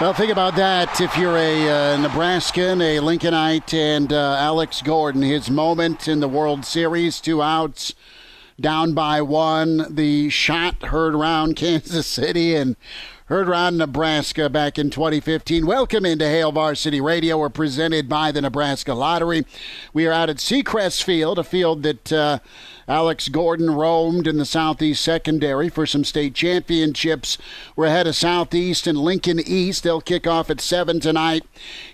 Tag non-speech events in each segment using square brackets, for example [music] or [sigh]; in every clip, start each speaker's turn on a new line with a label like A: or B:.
A: Well, think about that. If you're a uh, Nebraskan, a Lincolnite, and uh, Alex Gordon, his moment in the World Series, two outs, down by one. The shot heard around [laughs] Kansas City and heard around Nebraska back in 2015. Welcome into Hail Varsity Radio. We're presented by the Nebraska Lottery. We are out at Seacrest Field, a field that. Uh, Alex Gordon roamed in the Southeast secondary for some state championships. We're ahead of Southeast and Lincoln East. They'll kick off at 7 tonight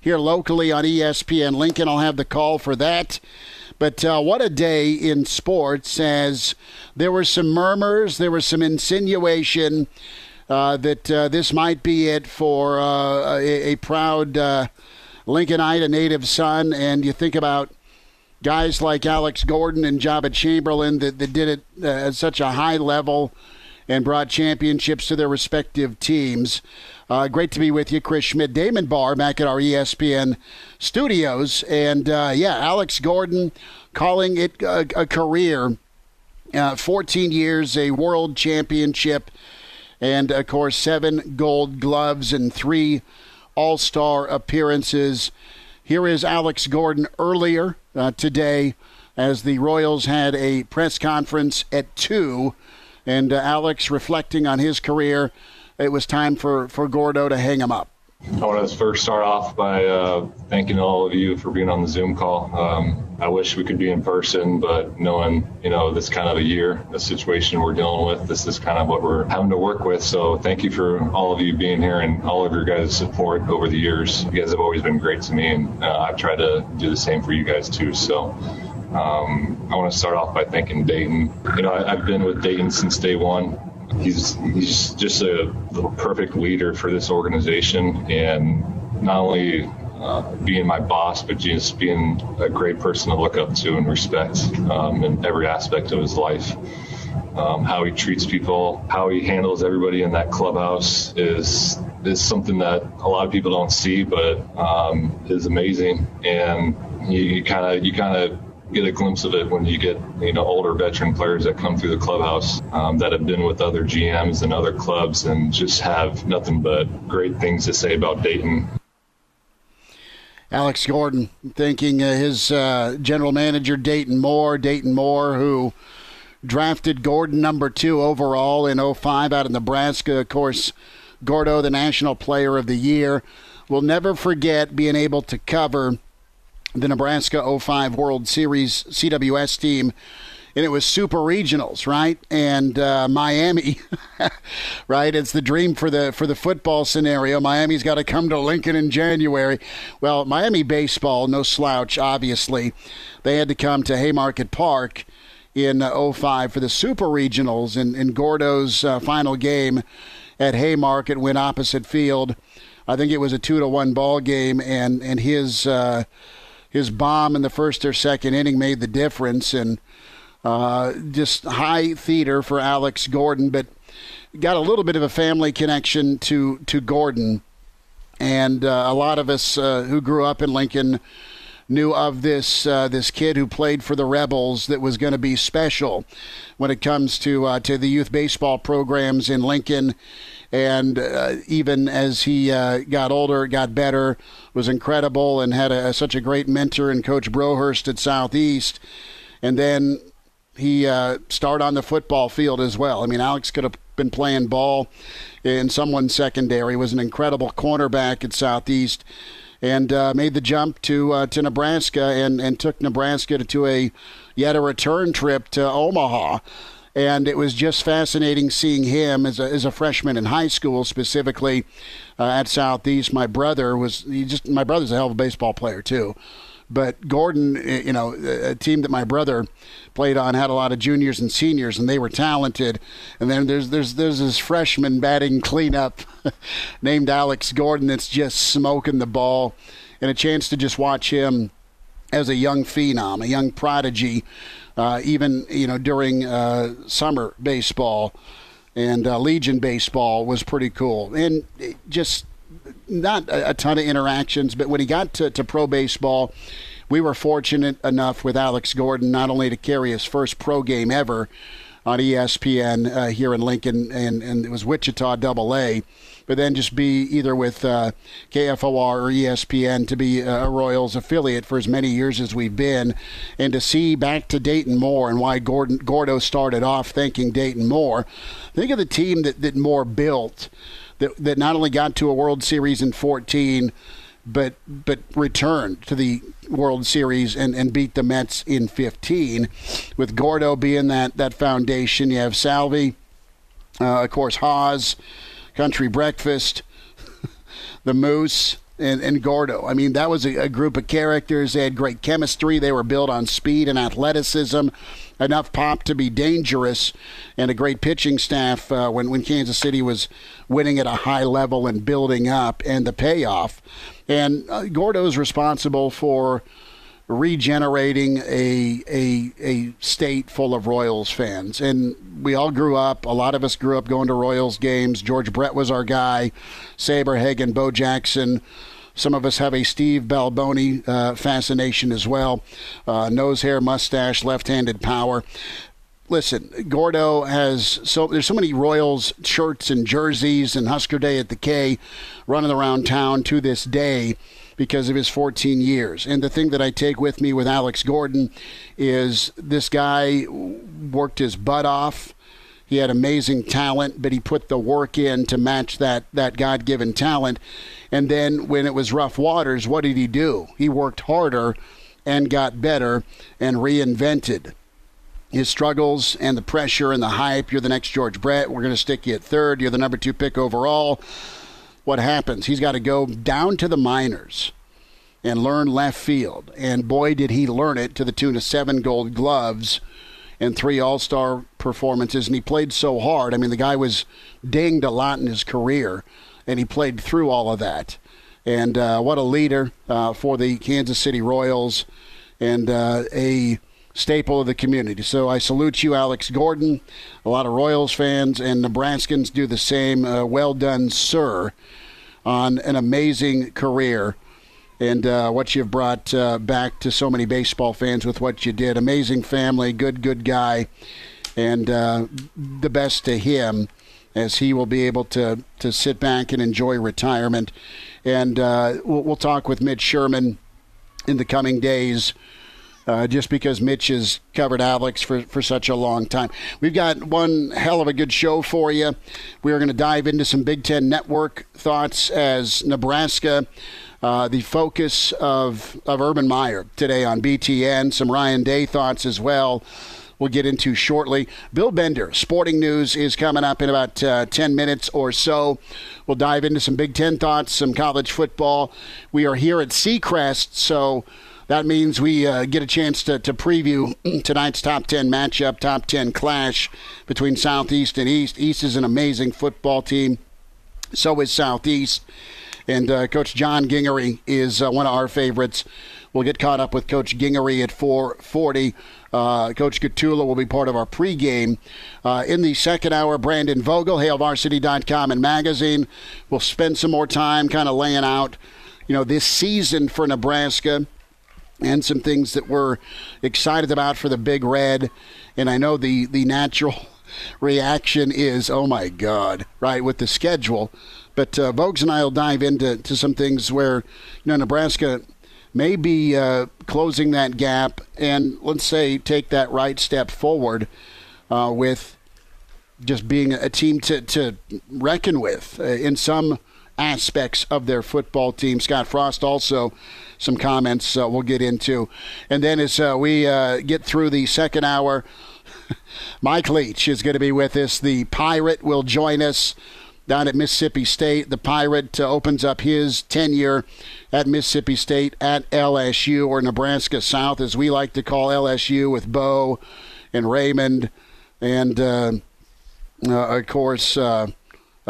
A: here locally on ESPN Lincoln. I'll have the call for that. But uh, what a day in sports as there were some murmurs, there was some insinuation uh, that uh, this might be it for uh, a, a, proud uh, Lincolnite, a native son. And you think about guys like Alex Gordon and Joba Chamberlain that, that did it uh, at such a high level and brought championships to their respective teams. Uh, great to be with you, Chris Schmidt. Damon Barr back at our ESPN studios. And uh, yeah, Alex Gordon calling it a, a career. Uh, 14 years, a world championship, and of course, seven gold gloves and three all star appearances. Here is Alex Gordon earlier uh, today as the Royals had a press conference at 2. And uh, Alex reflecting on his career, it was time for, for Gordo to hang him up.
B: I want to first start off by uh, thanking all of you for being on the Zoom call. Um, I wish we could be in person, but knowing, you know, this kind of a year, the situation we're dealing with, this is kind of what we're having to work with. So thank you for all of you being here and all of your guys' support over the years. You guys have always been great to me, and uh, I've tried to do the same for you guys too. So um, I want to start off by thanking Dayton. You know, I, I've been with Dayton since day one he's he's just a perfect leader for this organization, and not only uh, being my boss, but just being a great person to look up to and respect um, in every aspect of his life. Um, how he treats people, how he handles everybody in that clubhouse is is something that a lot of people don't see, but um, is amazing. And you kind of you kind of get a glimpse of it when you get you know older veteran players that come through the clubhouse um, that have been with other GMs and other clubs and just have nothing but great things to say about Dayton.
A: Alex Gordon thanking uh, his uh, general manager Dayton Moore, Dayton Moore, who drafted Gordon number two overall in 05 out of Nebraska. Of course, Gordo, the National Player of the Year. We'll never forget being able to cover the Nebraska 05 World Series CWS team. And it was super regionals, right? And uh, Miami, [laughs] right? It's the dream for the for the football scenario. Miami's got to come to Lincoln in January. Well, Miami baseball, no slouch, obviously. They had to come to Haymarket Park in uh, 05 for the super regionals. And, in Gordo's uh, final game at Haymarket went opposite field. I think it was a two to one ball game, and and his uh, his bomb in the first or second inning made the difference, and uh, just high theater for Alex Gordon, but got a little bit of a family connection to to Gordon, and uh, a lot of us uh, who grew up in Lincoln knew of this uh, this kid who played for the Rebels that was going to be special when it comes to uh, to the youth baseball programs in Lincoln and uh, even as he uh, got older, got better, was incredible, and had a, such a great mentor in Coach Brohurst at Southeast. And then he uh, started on the football field as well. I mean, Alex could have been playing ball in someone's secondary. Was an incredible cornerback at Southeast, and uh, made the jump to uh, to Nebraska and and took Nebraska to, to a yet a return trip to Omaha and it was just fascinating seeing him as a, as a freshman in high school, specifically uh, at Southeast. My brother was just my brother's a hell of a baseball player too, But Gordon, you know, a team that my brother played on had a lot of juniors and seniors, and they were talented. And then there's there's there's this freshman batting cleanup [laughs] named Alex Gordon that's just smoking the ball, and a chance to just watch him as a young phenom, a young prodigy, uh, even you know during uh, summer baseball and uh, Legion baseball was pretty cool, and just not a, a, ton of interactions. But when he got to, to pro baseball, we were fortunate enough with Alex Gordon not only to carry his first pro game ever on ESPN uh, here in Lincoln, and, and it was Wichita Double A but then just be either with uh, KFOR or ESPN to be a Royals affiliate for as many years as we've been, and to see back to Dayton Moore and why Gordon Gordo started off thanking Dayton Moore. Think of the team that, that Moore built that, that not only got to a World Series in 14 but but returned to the World Series and, and beat the Mets in 15. With Gordo being that, that foundation, you have Salvi, uh, of course, Haas, Country Breakfast, [laughs] the Moose, and, and Gordo. I mean, that was a, a, group of characters. They had great chemistry. They were built on speed and athleticism, enough pop to be dangerous, and a great pitching staff uh, when, when Kansas City was winning at a high level and building up, and the payoff. And uh, is responsible for regenerating a, a, a state full of Royals fans. And we all grew up, a lot of us grew up going to Royals games. George Brett was our guy, Saber Saberhagen, Bo Jackson. Some of us have a Steve Balboni uh, fascination as well. Uh, nose hair, mustache, left handed power. Listen, Gordo has so there's so many Royals shirts and jerseys and Husker Day at the K running around town to this day because of his 14 years. And the thing that I take with me with Alex Gordon is this guy worked his butt off. He had amazing talent, but he put the work in to match that, that God given talent. And then when it was rough waters, what did he do? He worked harder and got better and reinvented his struggles and the pressure and the hype. You're the next George Brett. We're going to stick you at third. You're the number two pick overall what happens. He's got to go down to the minors and learn left field. And boy, did he learn it to the tune of seven gold gloves and three all star performances. And he played so hard. I mean, the guy was dinged a lot in his career, and he played through all of that. And uh, what a leader uh, for the Kansas City Royals and uh, a staple of the community. So I salute you, Alex Gordon. A lot of Royals fans and Nebraskans do the same. Uh, well done, sir, on an amazing career and uh, what you've brought uh, back to so many baseball fans with what you did. Amazing family, good, good guy, and uh, the best to him as he will be able to, to sit back and enjoy retirement. And uh, we'll, we'll talk with Mitch Sherman in the coming days uh, just because Mitch has covered Alex for, for such a long time. We've got one hell of a good show for you. We are going to dive into some Big Ten Network thoughts as Nebraska. Uh, the focus of, of Urban Meyer today on BTN, some Ryan Day thoughts as well we'll get into shortly. Bill Bender, Sporting News, is coming up in about uh, 10 minutes or so. We'll dive into some Big Ten thoughts, some college football. We are here at Seacrest, so that means we uh, get a chance to, to preview [clears throat] tonight's top 10 matchup, top 10 clash between Southeast and East. East is an amazing football team, so is Southeast. And uh, Coach John Gingery is uh, one of our favorites. We'll get caught up with Coach Gingery at 440. Uh, Coach Gatula will be part of our pregame. Uh, in the second hour, Brandon Vogel, HailVarsity.com and magazine. We'll spend some more time kind of laying out, you know, this season for Nebraska and some things that we're excited about for the Big Red. And I know the, the natural [laughs] reaction is, oh my God, right, with the schedule. But uh, Vogues and I will dive into to some things where, you know, Nebraska may be uh, closing that gap and, let's say, take that right step forward uh, with just being a team to, to reckon with uh, in some aspects of their football team. Scott Frost also some comments uh, we'll get into. And then as uh, we uh, get through the second hour, [laughs] Mike Leach is going to be with us. The Pirate will join us. down at Mississippi State. The Pirate uh, opens up his tenure at Mississippi State at LSU or Nebraska South, as we like to call LSU, with Bo and Raymond, and uh, uh, of course.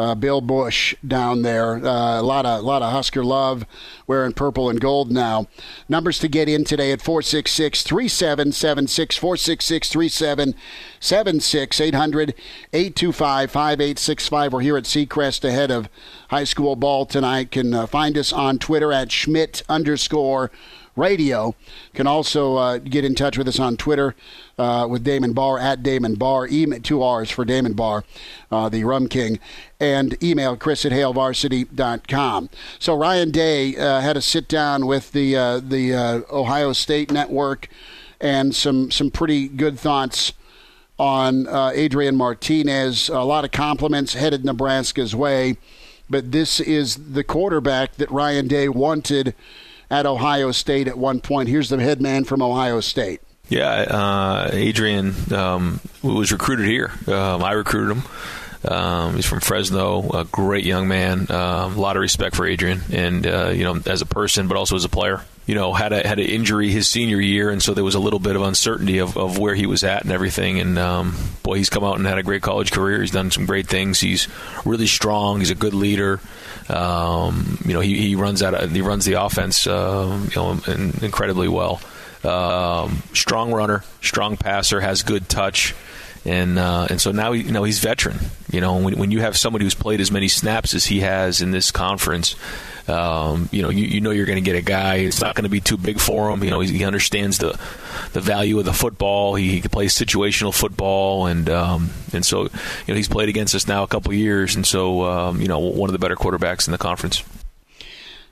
A: Uh, Bill Busch down there. Uh, a lot of lot of Husker love wearing purple and gold now. Numbers to get in today at 466 3776 466 3776 800 825 5865. We're here at Seacrest ahead of high school ball tonight. Can uh, find us on Twitter at Schmidt underscore radio. Can also uh, get in touch with us on Twitter uh, with Damon Barr at Damon Barr. Email two R's for Damon Barr, uh, the Rum King, and email Chris at HailVarsity.com. So Ryan Day uh, had a sit down with the uh, the uh, Ohio State Network, and some some pretty good thoughts on Adrian Martinez. A lot of compliments headed Nebraska's way. But this is the quarterback that Ryan Day wanted at Ohio State at one point. Here's the head man from Ohio State.
C: Yeah, uh, Adrian um, was recruited here. Um, I recruited him. Um, he's from Fresno, a great young man. Uh, a lot of respect for Adrian, and uh, you know, as a person, but also as a player. You know, had a had an injury his senior year, and so there was a little bit of uncertainty of, of where he was at and everything. And um, boy, he's come out and had a great college career. He's done some great things. He's really strong. He's a good leader. Um, you know, he, he runs out. He runs the offense, uh, you know, incredibly well. Um, strong runner, strong passer, has good touch, and uh, and so now you know he's veteran. You know, when, when you have somebody who's played as many snaps as he has in this conference, um, you know, you, you know you're going to get a guy. It's not going to be too big for him. You know, he, understands the the value of the football. He, he plays situational football, and um, and so you know he's played against us now a couple years, and so um, you know one of the better quarterbacks in the conference.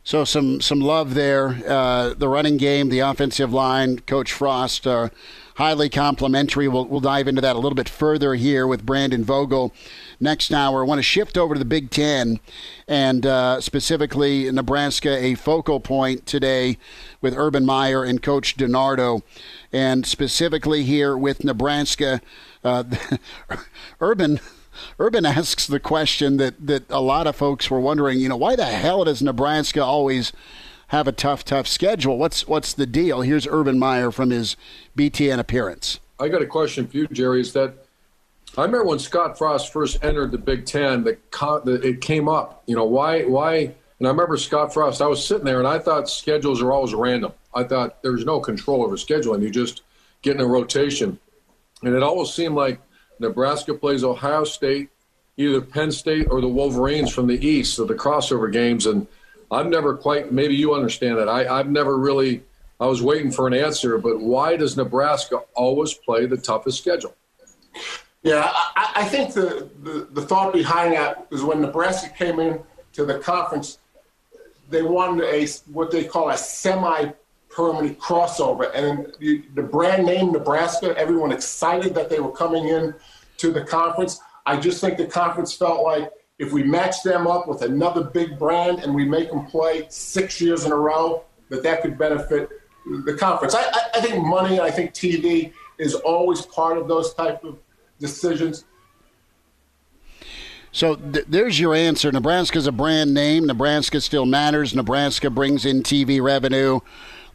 A: So some some love there. Uh, the running game, the offensive line, Coach Frost. Uh, highly complimentary. We'll, we'll dive into that a little bit further here with Brandon Vogel next hour. I want to shift over to the Big Ten and uh, specifically Nebraska, a focal point today with Urban Meyer and Coach DiNardo. And specifically here with Nebraska, uh, [laughs] Urban. Urban asks the question that, that a lot of folks were wondering, you know, why the hell does Nebraska always have a tough, tough schedule. What's what's the deal? Here's Urban Meyer from his BTN appearance.
D: I got a question for you, Gerry. Is that I remember when Scott Frost first entered the Big Ten, that it came up. You know why? Why? And I remember Scott Frost. I was sitting there, and I thought schedules are always random. I thought there's no control over scheduling. You just get in a rotation, and it always seemed like Nebraska plays Ohio State, either Penn State or the Wolverines from the East, so the crossover games, and I've never quite, maybe you understand that. I, I've never really, I was waiting for an answer, but why does Nebraska always play the toughest schedule?
E: Yeah, I, I think the, the, the, thought behind that is when Nebraska came in to the conference, they wanted a what they call a semi permanent crossover. And the, the brand name Nebraska, everyone excited that they were coming in to the conference. I just think the conference felt like if we match them up with another big brand and we make them play six years in a row, that that could benefit the conference. I, I think money, I think TV is always part of those type of decisions.
A: So th- there's your answer. Nebraska's a brand name. Nebraska still matters. Nebraska brings in TV revenue.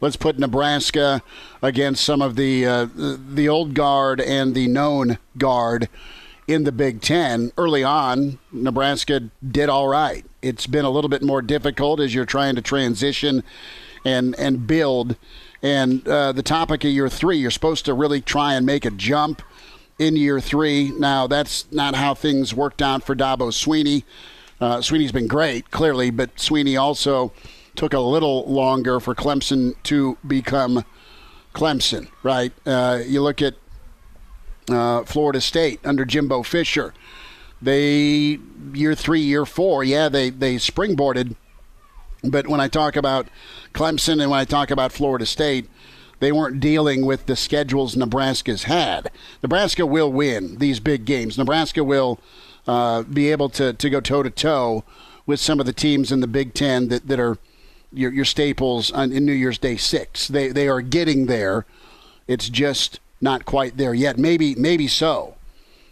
A: Let's put Nebraska against some of the uh, the old guard and the known guard in the Big Ten. Early on, Nebraska did all right. It's been a little bit more difficult as you're trying to transition and and build. And uh, the topic of year three, you're supposed to really try and make a jump in year three. Now, that's not how things worked out for Dabo Swinney. Uh, Swinney's been great, clearly, but Swinney also took a little longer for Clemson to become Clemson, right? Uh, you look at uh, Florida State under Jimbo Fisher. They year three, year four, yeah, they they springboarded. But when I talk about Clemson and when I talk about Florida State, they weren't dealing with the schedules Nebraska's had. Nebraska will win these big games. Nebraska will uh, be able to, to go toe to toe with some of the teams in the Big Ten that, that are your, your staples on, in New Year's Day six. They they are getting there. It's just not quite there yet. Maybe maybe so.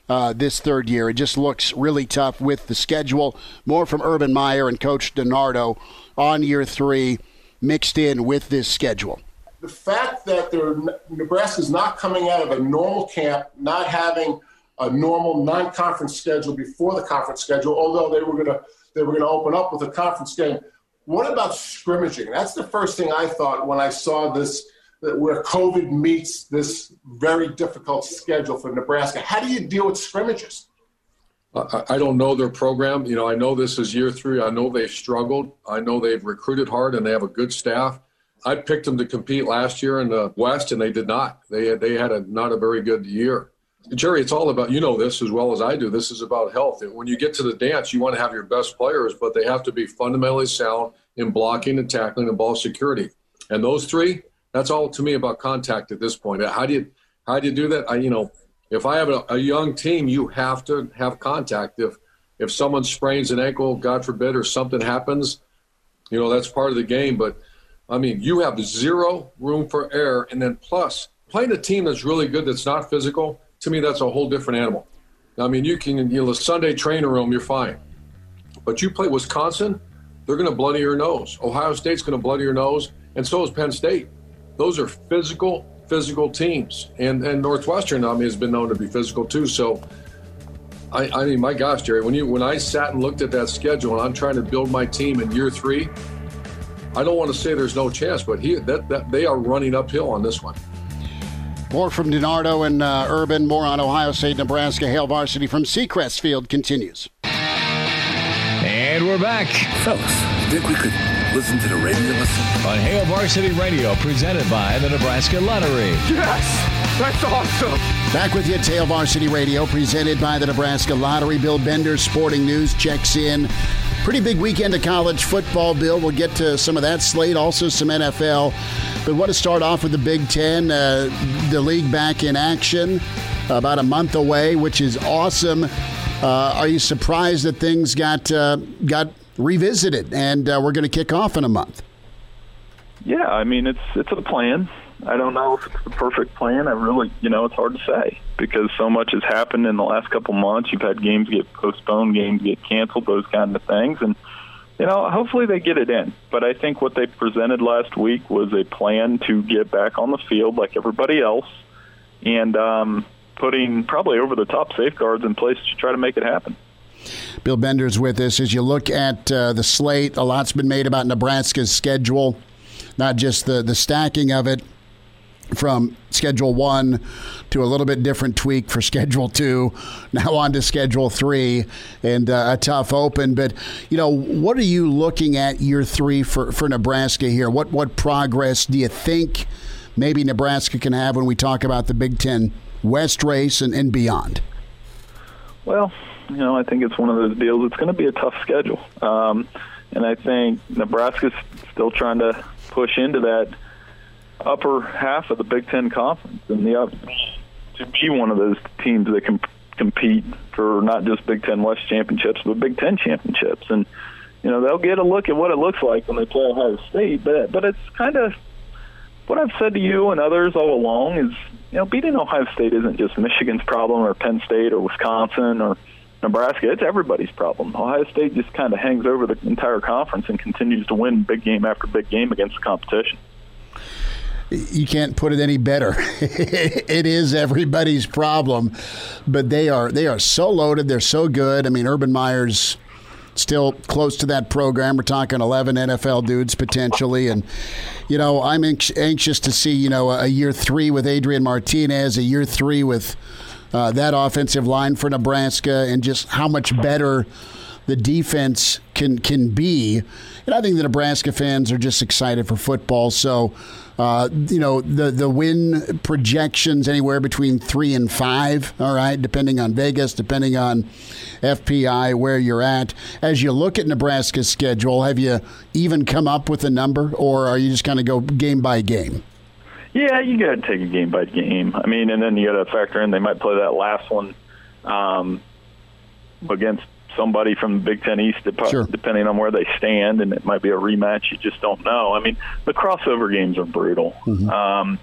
A: uh, this third year. It just looks really tough with the schedule. More from Urban Meyer and Coach DiNardo on year three, mixed in with this schedule.
E: The fact that Nebraska is not coming out of a normal camp, not having a normal non-conference schedule before the conference schedule, although they were going to they were going to open up with a conference game. What about scrimmaging? That's the first thing I thought when I saw this where COVID meets this very difficult schedule for Nebraska. How do you deal with scrimmages?
D: I don't know their program. You know, I know this is year three. I know they've struggled. I know they've recruited hard and they have a good staff. I picked them to compete last year in the West, and they did not. They had, they had a not a very good year. Gerry, it's all about you know this as well as I do. This is about health. When you get to the dance, you want to have your best players, but they have to be fundamentally sound in blocking and tackling and ball security. And those three, that's all to me about contact at this point. How do you how do you do that? I, you know, if I have a, a young team, you have to have contact. If if someone sprains an ankle, God forbid, or something happens, you know that's part of the game. But I mean, you have zero room for error, and then plus playing a team that's really good, that's not physical. To me, that's a whole different animal. I mean, you can you know the Sunday trainer room, you're fine, but you play Wisconsin, they're going to bloody your nose. Ohio State's going to bloody your nose, and so is Penn State. Those are physical, physical teams, and and Northwestern I mean has been known to be physical too. So, I, I mean, my gosh, Gerry, when you when I sat and looked at that schedule, and I'm trying to build my team in year three, I don't want to say there's no chance, but he that, that they are running uphill on this one.
A: More from DiNardo and uh, Urban. More on Ohio State, Nebraska. Hail Varsity from Seacrest Field continues.
F: And we're back.
G: Fellas, think we could listen to the radio listen?
F: On Hail Varsity Radio, presented by the Nebraska Lottery.
G: Yes! That's awesome!
A: Back with you at Hail Varsity Radio, presented by the Nebraska Lottery. Bill Bender, Sporting News, checks in. Pretty big weekend of college football, Bill. We'll get to some of that slate, also some NFL. But want to start off with the Big Ten, uh, the league back in action, about a month away, which is awesome. Uh, are you surprised that things got uh, got revisited and uh, we're going to kick off in a month?
H: Yeah, I mean it's it's a plan. I don't know if it's the perfect plan. I really, you know, it's hard to say because so much has happened in the last couple months. You've had games get postponed, games get canceled, those kind of things, and you know, hopefully they get it in. But I think what they presented last week was a plan to get back on the field like everybody else, and um, putting probably over the top safeguards in place to try to make it happen.
A: Bill Bender's with us. As you look at uh, the slate, a lot's been made about Nebraska's schedule, not just the, the stacking of it from schedule one to a little bit different tweak for [laughs] schedule two, now on to schedule three, and uh, a tough open. But you know, what are you looking at year three for for Nebraska here? What what progress do you think maybe Nebraska can have when we talk about the Big Ten West race and, and beyond?
H: Well, you know, I think it's one of those deals. It's going to be a tough schedule, um, and I think Nebraska's still trying to push into that upper half of the Big Ten conference, and the up to be one of those teams that can compete for not just Big Ten West championships, but Big Ten championships. And you know they'll get a look at what it looks like when they play Ohio State. But but it's kind of what I've said to you and others all along is you know beating Ohio State isn't just Michigan's problem or Penn State or Wisconsin or Nebraska. It's everybody's problem. Ohio State just kind of hangs over the entire conference and continues to win big game after big game against the competition
A: you can't put it any better. [laughs] it is everybody's problem, but they are they are so loaded. They're so good. I mean, Urban Meyer's still close to that program. We're talking 11 NFL dudes potentially, and you know I'm anxious to see you know a year three with Adrian Martinez, a year three with uh, that offensive line for Nebraska, and just how much better the defense can can be. And I think the Nebraska fans are just excited for football. So uh, you know, the the win projections anywhere between three and five. All right, depending on Vegas, depending on FPI, where you're at. As you look at Nebraska's schedule, have you even come up with a number, or are you just kind of go game by game?
H: Yeah, you got to take a game by game. I mean, and then you got to factor in they might play that last one um, against somebody from the Big Ten East, sure. depending on where they stand, and it might be a rematch. You just don't know. I mean, the crossover games are brutal. Mm-hmm. Um,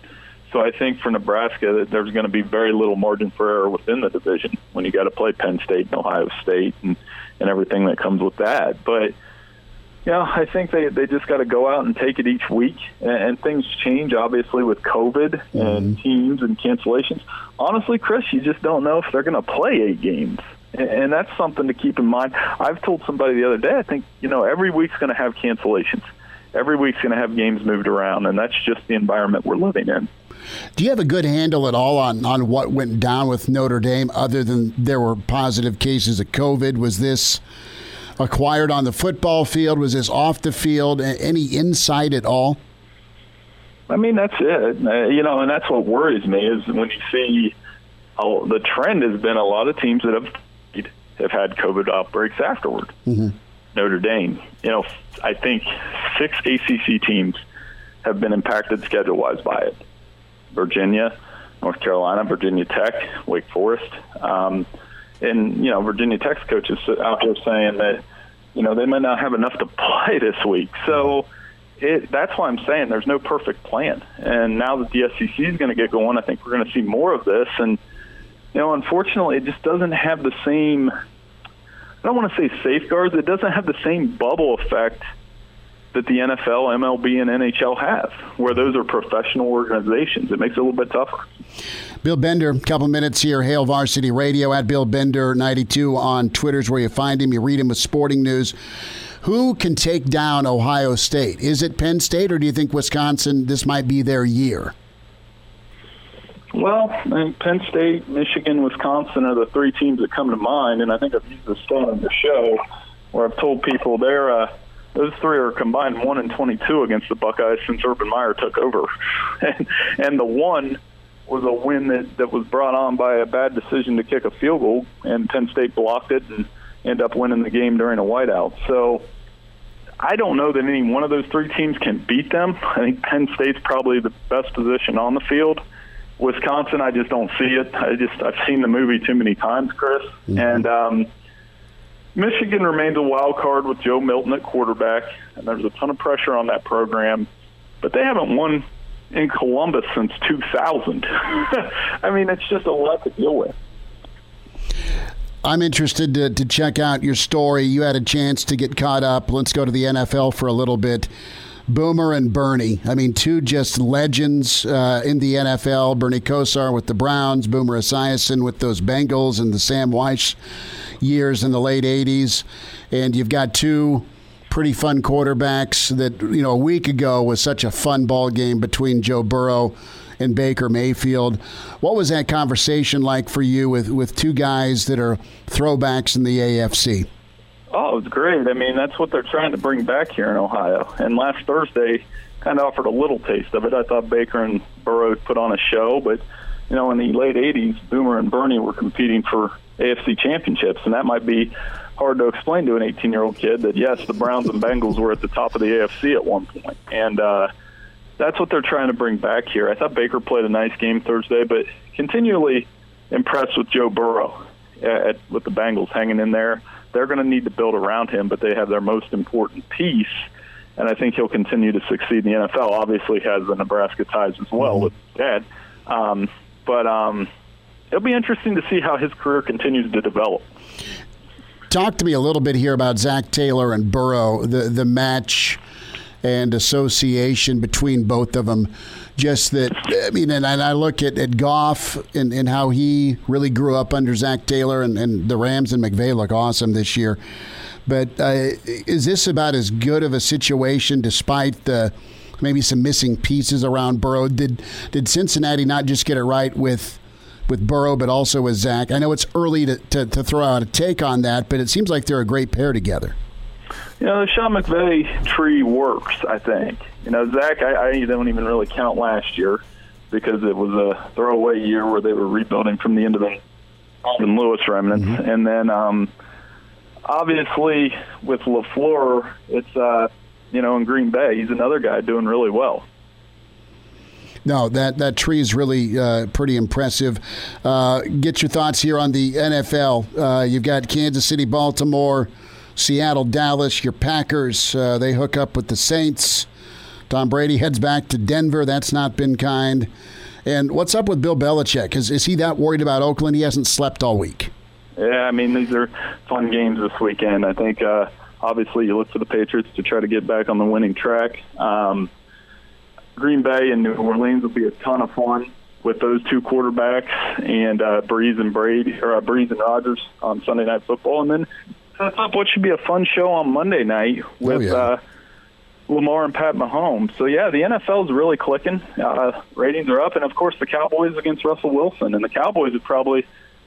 H: So I think for Nebraska, that there's going to be very little margin for error within the division when you got to play Penn State and Ohio State and and everything that comes with that. But you know, I think they they just got to go out and take it each week, and, and things change obviously with COVID mm-hmm. and teams and cancellations. Honestly, Chris, you just don't know if they're going to play eight games. And that's something to keep in mind. I've told somebody the other day, I think, you know, every week's going to have cancellations. Every week's going to have games moved around, and that's just the environment we're living in.
A: Do you have a good handle at all on, on what went down with Notre Dame other than there were positive cases of COVID? Was this acquired on the football field? Was this off the field? Any insight at all?
H: I mean, that's it. Uh, you know, and that's what worries me is when you see how the trend has been a lot of teams that have have had COVID outbreaks afterward. Mm-hmm. Notre Dame, you know, I think six ACC teams have been impacted schedule wise by it. Virginia, North Carolina, Virginia Tech, Wake Forest. Um, and, you know, Virginia Tech's coach is out there saying that, you know, they might not have enough to play this week. So it, that's why I'm saying there's no perfect plan. And now that the SEC is going to get going, I think we're going to see more of this. And, you know, unfortunately, it just doesn't have the same, I don't want to say safeguards, it doesn't have the same bubble effect – that the NFL, MLB, and NHL have, where those are professional organizations. It makes it a little bit tougher.
A: Bill Bender, a couple minutes here. Hail Varsity Radio at Bill Bender 92 on Twitter's where you find him. You read him with Sporting News. Who can take down Ohio State? Is it Penn State, or do you think Wisconsin? This might be their year.
H: Well, Penn State, Michigan, Wisconsin are the three teams that come to mind, and I think I've used this stat on the show where I've told people they're. Uh, those three are combined one and 22 against the Buckeyes since Urban Meyer took over, [laughs] and and the one was a win that that was brought on by a bad decision to kick a field goal, and Penn State blocked it and end up winning the game during a whiteout. So. I don't know that any one of those three teams can beat them. I think Penn State's probably the best position on the field. Wisconsin, I just don't see it. I just I've seen the movie too many times, Chris, mm-hmm. and um, Michigan remains a wild card with Joe Milton at quarterback, and there's a ton of pressure on that program, but they haven't won in Columbus since 2000. [laughs] I mean, it's just a lot to deal with.
A: I'm interested to, to check out your story. You had a chance to get caught up. Let's go to the NFL for a little bit. Boomer and Bernie. I mean, two just legends uh, in the NFL. Bernie Kosar with the Browns, Boomer Esiason with those Bengals, and the Sam Wyche years in the late 80s. And you've got two pretty fun quarterbacks that, you know, a week ago was such a fun ball game between Joe Burrow and Baker Mayfield. What was that conversation like for you with, with two guys that are throwbacks in the AFC?
H: Oh, it's great. I mean, that's what they're trying to bring back here in Ohio. And last Thursday kind of offered a little taste of it. I thought Baker and Burrow put on a show, but you know, in the late '80s, Boomer and Bernie were competing for AFC championships, and that might be hard to explain to an 18-year-old kid that yes, the Browns and Bengals were at the top of the AFC at one point. and uh, that's what they're trying to bring back here. I thought Baker played a nice game Thursday, but continually impressed with Joe Burrow at, with the Bengals hanging in there. They're going to need to build around him, but they have their most important piece, and I think he'll continue to succeed in the NFL. Obviously, has the Nebraska ties as well mm-hmm. with dad, um, but um, it'll be interesting to see how his career continues to develop.
A: Talk to me a little bit here about Zac Taylor and Burrow, the the match and association between both of them. Just that, I mean, and I look at, at Goff and, and how he really grew up under Zac Taylor, and, and the Rams and McVay look awesome this year. But uh, is this about as good of a situation despite the maybe some missing pieces around Burrow? Did did Cincinnati not just get it right with with Burrow, but also with Zac. I know it's early to, to, to throw out a take on that, but it seems like they're a great pair together.
H: You know, the Sean McVay tree works, I think. You know, Zac, I, I don't even really count last year because it was a throwaway year where they were rebuilding from the end of the Marvin Lewis remnants. Mm-hmm. And then um, obviously with LaFleur, it's, uh, you know, in Green Bay, he's another guy doing really well.
A: No, that, that tree is really uh, pretty impressive. Uh, get your thoughts here on the NFL. Uh, you've got Kansas City, Baltimore, Seattle, Dallas, your Packers. Uh, they hook up with the Saints. Tom Brady heads back to Denver. That's not been kind. And what's up with Bill Belichick? Is, is he that worried about Oakland? He hasn't slept all week.
H: Yeah, I mean, these are fun games this weekend. I think uh, obviously you look for the Patriots to try to get back on the winning track. Um, Green Bay and New Orleans will be a ton of fun with those two quarterbacks and uh, Brees and Brady or uh, Brees and Rodgers on Sunday Night Football, and then up what should be a fun show on Monday night with
A: Oh, yeah.
H: uh, Lamar and Pat Mahomes. So yeah, the NFL is really clicking. Uh, ratings are up, and of course the Cowboys against Russell Wilson, and the Cowboys have probably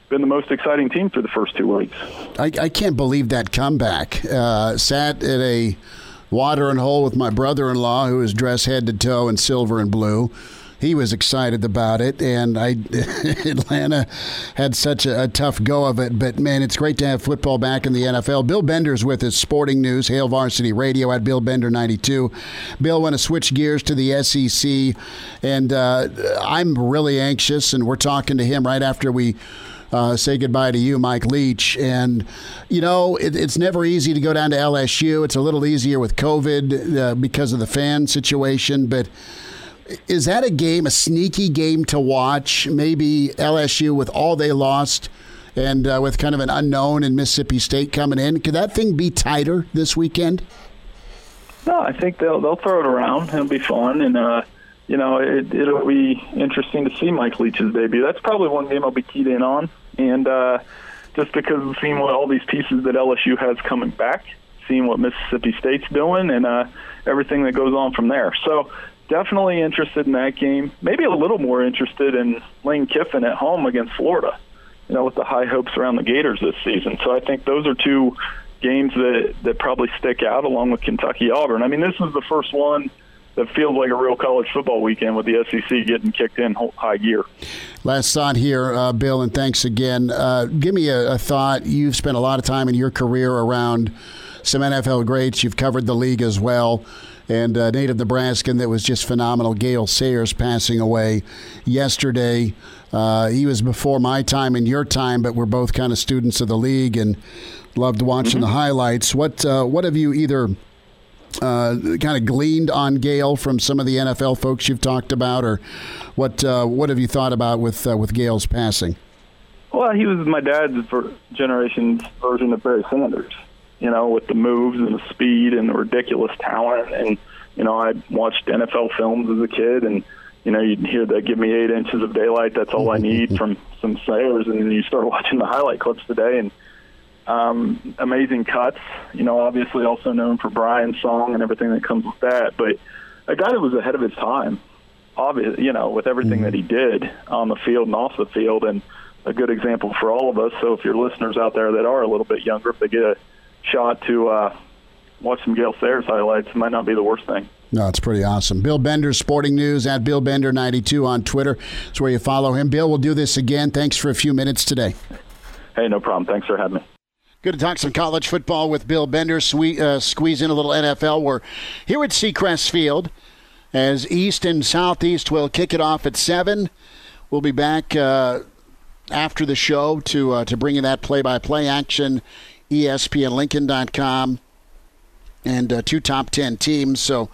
H: been the most exciting team for the first two weeks.
A: I, I can't believe that comeback. Uh, sat at a watering hole with my brother-in-law, who is dressed head to toe in silver and blue. He was excited about it, and I [laughs] Atlanta had such a, a tough go of it. But man, it's great to have football back in the NFL. Bill Bender's with us, Sporting News, Hail Varsity Radio at Bill Bender ninety two. Bill, want to switch gears to the SEC, and uh, I'm really anxious, and we're talking to him right after we uh, say goodbye to you, Mike Leach. And, you know, it, it's never easy to go down to LSU. It's a little easier with COVID uh, because of the fan situation. But is that a game, a sneaky game to watch? Maybe LSU with all they lost and uh, with kind of an unknown in Mississippi State coming in. Could that thing be tighter this weekend?
H: No, I think they'll they'll throw it around. It'll be fun, and uh, you know it, it'll be interesting to see Mike Leach's debut. That's probably one game I'll be keyed in on, and uh, just because of seeing what all these pieces that LSU has coming back, seeing what Mississippi State's doing, and uh, everything that goes on from there. So definitely interested in that game. Maybe a little more interested in Lane Kiffin at home against Florida. You know, with the high hopes around the Gators this season. So I think those are two games that that probably stick out along with Kentucky Auburn. I mean, this is the first one that feels like a real college football weekend with the SEC getting kicked in high gear.
A: Last thought here, uh, Bill, and thanks again. Uh, give me a, a thought. You've spent a lot of time in your career around some NFL greats. You've covered the league as well. And uh, native Nebraskan that was just phenomenal, Gale Sayers, passing away yesterday. Uh, he was before my time and your time, but we're both kind of students of the league and loved watching the highlights. What uh, what have you either uh, kind of gleaned on Gale from some of the NFL folks you've talked about, or what uh, what have you thought about with uh, with Gale's passing?
H: Well, he was my dad's ver- generation's version of Barry Sanders. You know, with the moves and the speed and the ridiculous talent. And you know, I watched NFL films as a kid, and you know, you'd hear that "Give me eight inches of daylight, that's all I [laughs] need" from some Sayers, and then you start [laughs] watching the highlight clips today, and um, amazing cuts. You know, obviously also known for Brian's song and everything that comes with that, but a guy that was ahead of his time. Obvious, you know, with everything that he did on the field and off the field, and a good example for all of us. So, if your listeners out there that are a little bit younger, if they get a shot to uh, watch some Gale Sayers highlights, it might not be the worst thing.
A: No, it's pretty awesome. Bill Bender, Sporting News at Bill Bender92 on Twitter. That's where you follow him. Bill, we'll do this again. Thanks for a few minutes today.
H: Hey, no problem. Thanks for having me.
A: Good to talk some college football with Bill Bender. Swe- uh, squeeze in a little NFL. We're here at Seacrest Field as East and Southeast will kick it off at 7. We'll be back uh, after the show to, uh, to bring you that play by play action. ESPNLincoln.com and uh, two top 10 teams. So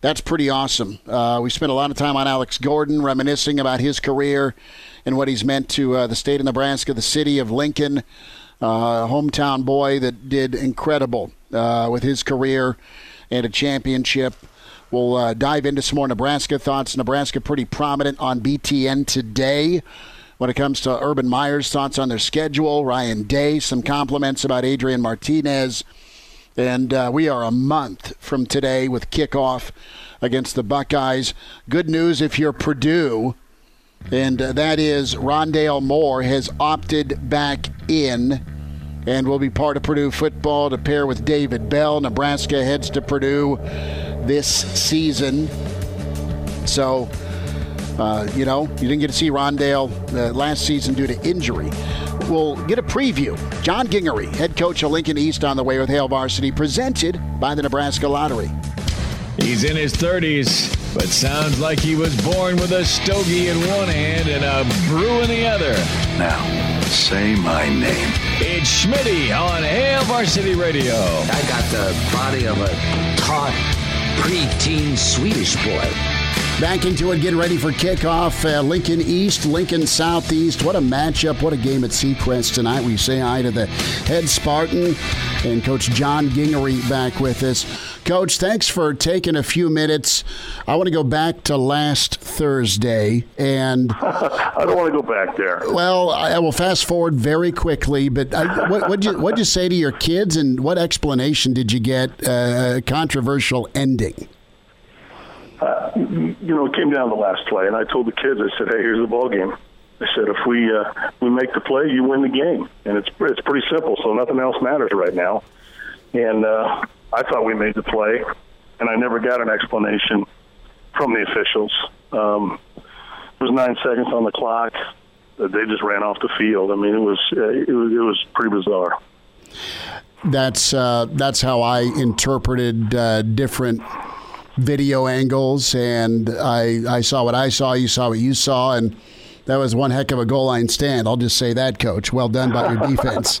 A: that's pretty awesome. Uh, we spent a lot of time on Alex Gordon, reminiscing about his career and what he's meant to uh, the state of Nebraska, the city of Lincoln, uh, hometown boy that did incredible uh, with his career and a championship. We'll uh, dive into some more Nebraska thoughts. Nebraska pretty prominent on BTN today when it comes to Urban Meyer's thoughts on their schedule. Ryan Day, some compliments about Adrian Martinez. And uh, we are a month from today with kickoff against the Buckeyes. Good news if you're Purdue, and uh, that is Rondale Moore has opted back in and will be part of Purdue football to pair with David Bell. Nebraska heads to Purdue this season. So, uh, you know, you didn't get to see Rondale uh, last season due to injury. We'll get a preview. John Gingery, head coach of Lincoln East, on the way with Hail Varsity, presented by the Nebraska Lottery.
F: He's in his 30s, but sounds like he was born with a stogie in one hand and a brew in the other.
G: Now, say my name.
F: It's Schmitty on Hail Varsity Radio.
I: I got the body of a taut, preteen Swedish boy.
A: Back into it, getting ready for kickoff. Uh, Lincoln East, Lincoln Southeast. What a matchup. What a game at Seacrest tonight. We say hi to the head Spartan and Coach John Gingery back with us. Coach, thanks for taking a few minutes. I want to go back to last Thursday, and [laughs]
I: I don't want to go back there.
A: Well, I will fast forward very quickly. But I, what did you what'd you say to your kids, and what explanation did you get? Uh, controversial ending.
I: Uh, you know, it came down the last play, and I told the kids, I said, "Hey, here's the ball game." I said, "If we uh, we make the play, you win the game, and it's it's pretty simple. So nothing else matters right now." And uh, I thought we made the play, and I never got an explanation from the officials. Um, it was nine seconds on the clock. They just ran off the field. I mean, it was uh, it was, it was pretty bizarre.
A: That's uh, that's how I interpreted uh, different video angles, and I I saw what I saw. You saw what you saw, and that was one heck of a goal line stand. I'll just say that, Coach. Well done by your [laughs] defense.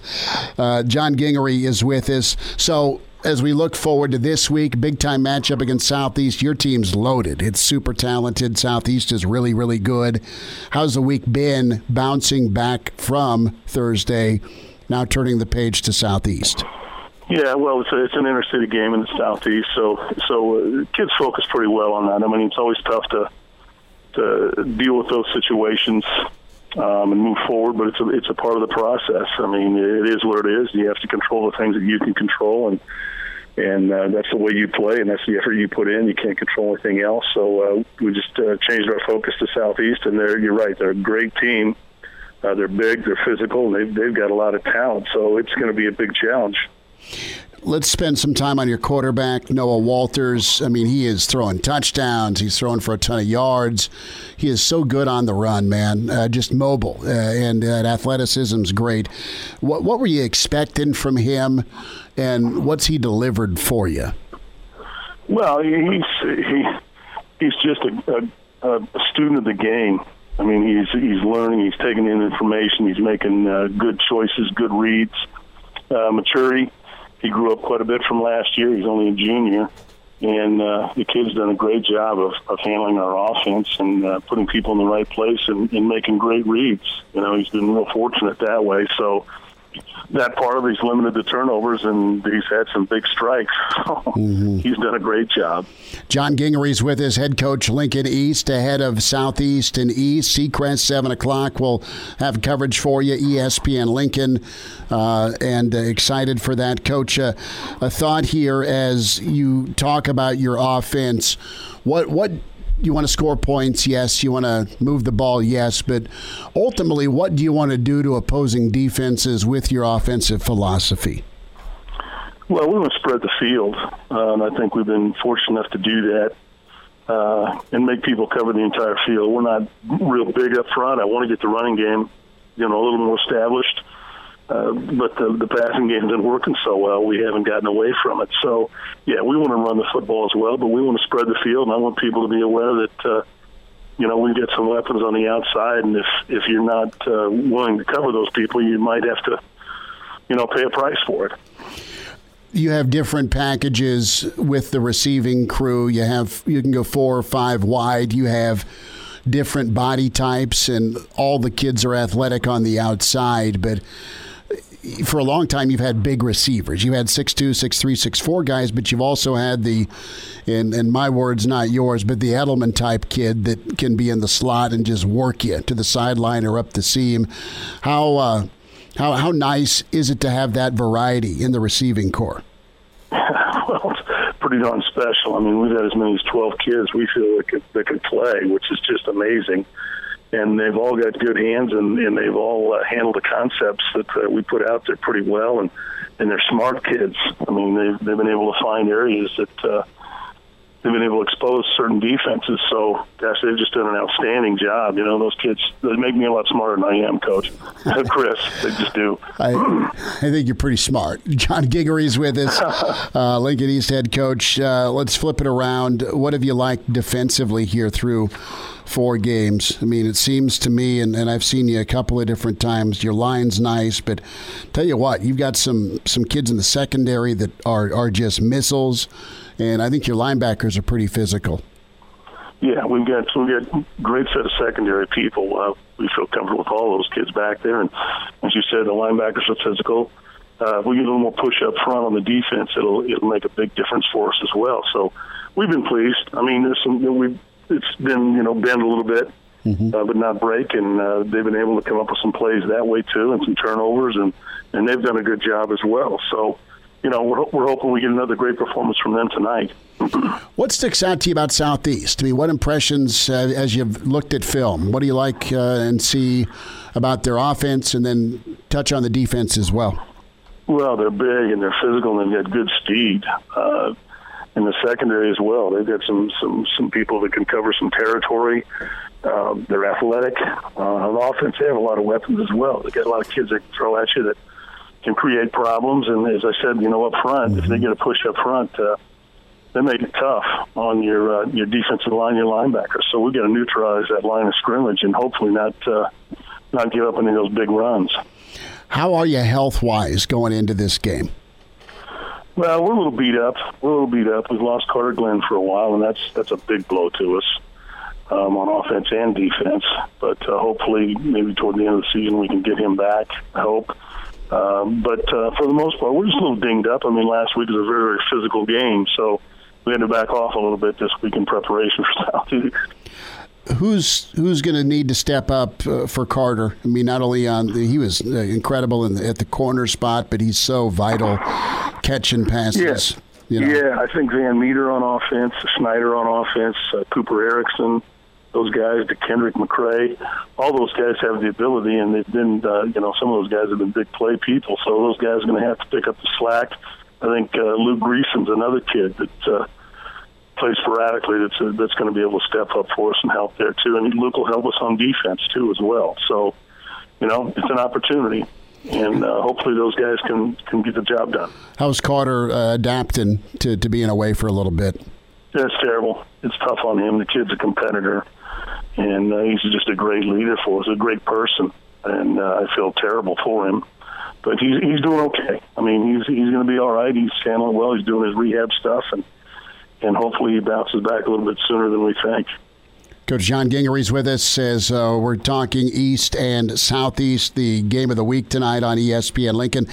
A: Uh, John Gingery is with us. So as we look forward to this week, big time matchup against Southeast, your team's loaded. It's super talented. Southeast is really, really good. How's the week been bouncing back from Thursday, now turning the page to Southeast?
I: Yeah, well, it's, a, it's an inner city game in the southeast, so so uh, kids focus pretty well on that. I mean, it's always tough to to deal with those situations um, and move forward, but it's a it's a part of the process. I mean, it is what it is. You have to control the things that you can control, and and uh, that's the way you play, and that's the effort you put in. You can't control anything else. So uh, we just uh, changed our focus to southeast, and they're you're right. They're a great team. Uh, they're big, they're physical, and they've, they've got a lot of talent. So it's going to be a big challenge.
A: Let's spend some time on your quarterback, Noah Walters. I mean, he is throwing touchdowns. He's throwing for a ton of yards. He is so good on the run, man. Uh, just mobile, uh, and that athleticism's great. What, what were you expecting from him, and what's he delivered for you?
I: Well, he's he, he's just a, a, a student of the game. I mean, he's he's learning. He's taking in information. He's making uh, good choices, good reads, uh, maturity he grew up quite a bit from last year. He's only a junior, and uh, the kid's done a great job of, of handling our offense and uh, putting people in the right place and, and making great reads. You know, he's been real fortunate that way. So that part of he's limited the turnovers and he's had some big strikes. [laughs] mm-hmm. He's done a great job.
A: John Gingery's with his head coach Lincoln East ahead of Southeast and East. Seacrest seven o'clock. We'll have coverage for you. ESPN Lincoln, uh, and uh, excited for that, Coach. Uh, a thought here as you talk about your offense. What what you want to score points, yes. You want to move the ball, yes. But ultimately, what do you want to do to opposing defenses with your offensive philosophy?
I: Well, we want to spread the field. Um, I think we've been fortunate enough to do that uh, and make people cover the entire field. We're not real big up front. I want to get the running game, you know, a little more established. Uh, but the, the passing game's been working so well, we haven't gotten away from it. So, yeah, we want to run the football as well, but we want to spread the field, and I want people to be aware that, uh, you know, we get some weapons on the outside, and if if you're not uh, willing to cover those people, you might have to, you know, pay a price for it.
A: You have different packages with the receiving crew. You have you can go four or five wide. You have different body types, and all the kids are athletic on the outside, but for a long time you've had big receivers. You had six two, six three, six four guys, but you've also had the, in in my words, not yours, but the Edelman type kid that can be in the slot and just work you to the sideline or up the seam. How uh, how how nice is it to have that variety in the receiving corps? [laughs]
I: well, it's pretty darn special. I mean, we've had as many as twelve kids we feel that could, that can play, which is just amazing and they've all got good hands and, and they've all uh, handled the concepts that uh, we put out there pretty well and and they're smart kids. I mean they've they've been able to find areas that uh, they've been able to expose certain defenses. So gosh, they've just done an outstanding job. You know those kids they make me a lot smarter than I am, Coach [laughs] Chris. They just do.
A: I, I think you're pretty smart. [laughs] John Gingery's with us, [laughs] uh, Lincoln East head coach. Uh, let's flip it around. What have you liked defensively here through? four games. I mean, it seems to me, and, and I've seen you a couple of different times. Your line's nice, but tell you what, you've got some some kids in the secondary that are are just missiles, and I think your linebackers are pretty physical.
I: Yeah, we've got we've got great set of secondary people. Uh, we feel comfortable with all those kids back there, and as you said, the linebackers are physical. Uh, if we get a little more push up front on the defense, it'll it'll make a big difference for us as well. So we've been pleased. I mean, there's some we it's been you know bend a little bit, mm-hmm. uh, but not break, and uh, they've been able to come up with some plays that way too, and some turnovers, and and they've done a good job as well. So you know, we're, we're hoping we get another great performance from them tonight. [clears throat]
A: what sticks out to you about Southeast? I mean, what impressions uh, as you've looked at film? What do you like uh, and see about their offense, and then touch on the defense as well?
I: Well, they're big and they're physical and they've got good speed. Uh, in the secondary as well, they've got some some some people that can cover some territory. Um, they're athletic. Uh, on offense, they have a lot of weapons as well. They got a lot of kids that can throw at you that can create problems. And as I said, you know, up front, mm-hmm. if they mm-hmm. get a push up front, uh, they make it tough on your uh, your defensive line, your linebackers. So we've got to neutralize that line of scrimmage and hopefully not uh, not give up any of those big runs.
A: How are you health wise going into this game?
I: Well, we're a little beat up. We're a little beat up. We've lost Carter Glenn for a while, and that's that's a big blow to us um, on offense and defense. But uh, hopefully, maybe toward the end of the season, we can get him back. I hope. Um, but uh, for the most part, we're just a little dinged up. I mean, last week was a very, very physical game, so we had to back off a little bit this week in preparation for [laughs] Southeast.
A: Who's who's going to need to step up uh, for Carter? I mean, not only on the, he was uh, incredible the, at the corner spot, but he's so vital catching passes.
I: Yeah. You know? Yeah, I think Van Meter on offense, Snyder on offense, uh, Cooper Erickson, those guys, to Kendrick McCray, all those guys have the ability, and they've been, uh, you know, some of those guys have been big play people, so those guys are going to have to pick up the slack. I think uh, Luke Greason's another kid that uh, plays sporadically that's uh, that's going to be able to step up for us and help there too. And Luke will help us on defense too as well. So, you know, it's an opportunity, and uh, hopefully those guys can can get the job done.
A: How's Carter uh, adapting to to being away for a little bit?
I: That's terrible. It's tough on him. The kid's a competitor and uh, he's just a great leader for us, a great person, and uh, I feel terrible for him. But he's he's doing okay. I mean, he's he's going to be all right. He's handling well. He's doing his rehab stuff, and and hopefully he bounces back a little bit sooner than we think.
A: Coach John Gingery's with us as uh, we're talking East and Southeast, the game of the week tonight on ESPN Lincoln.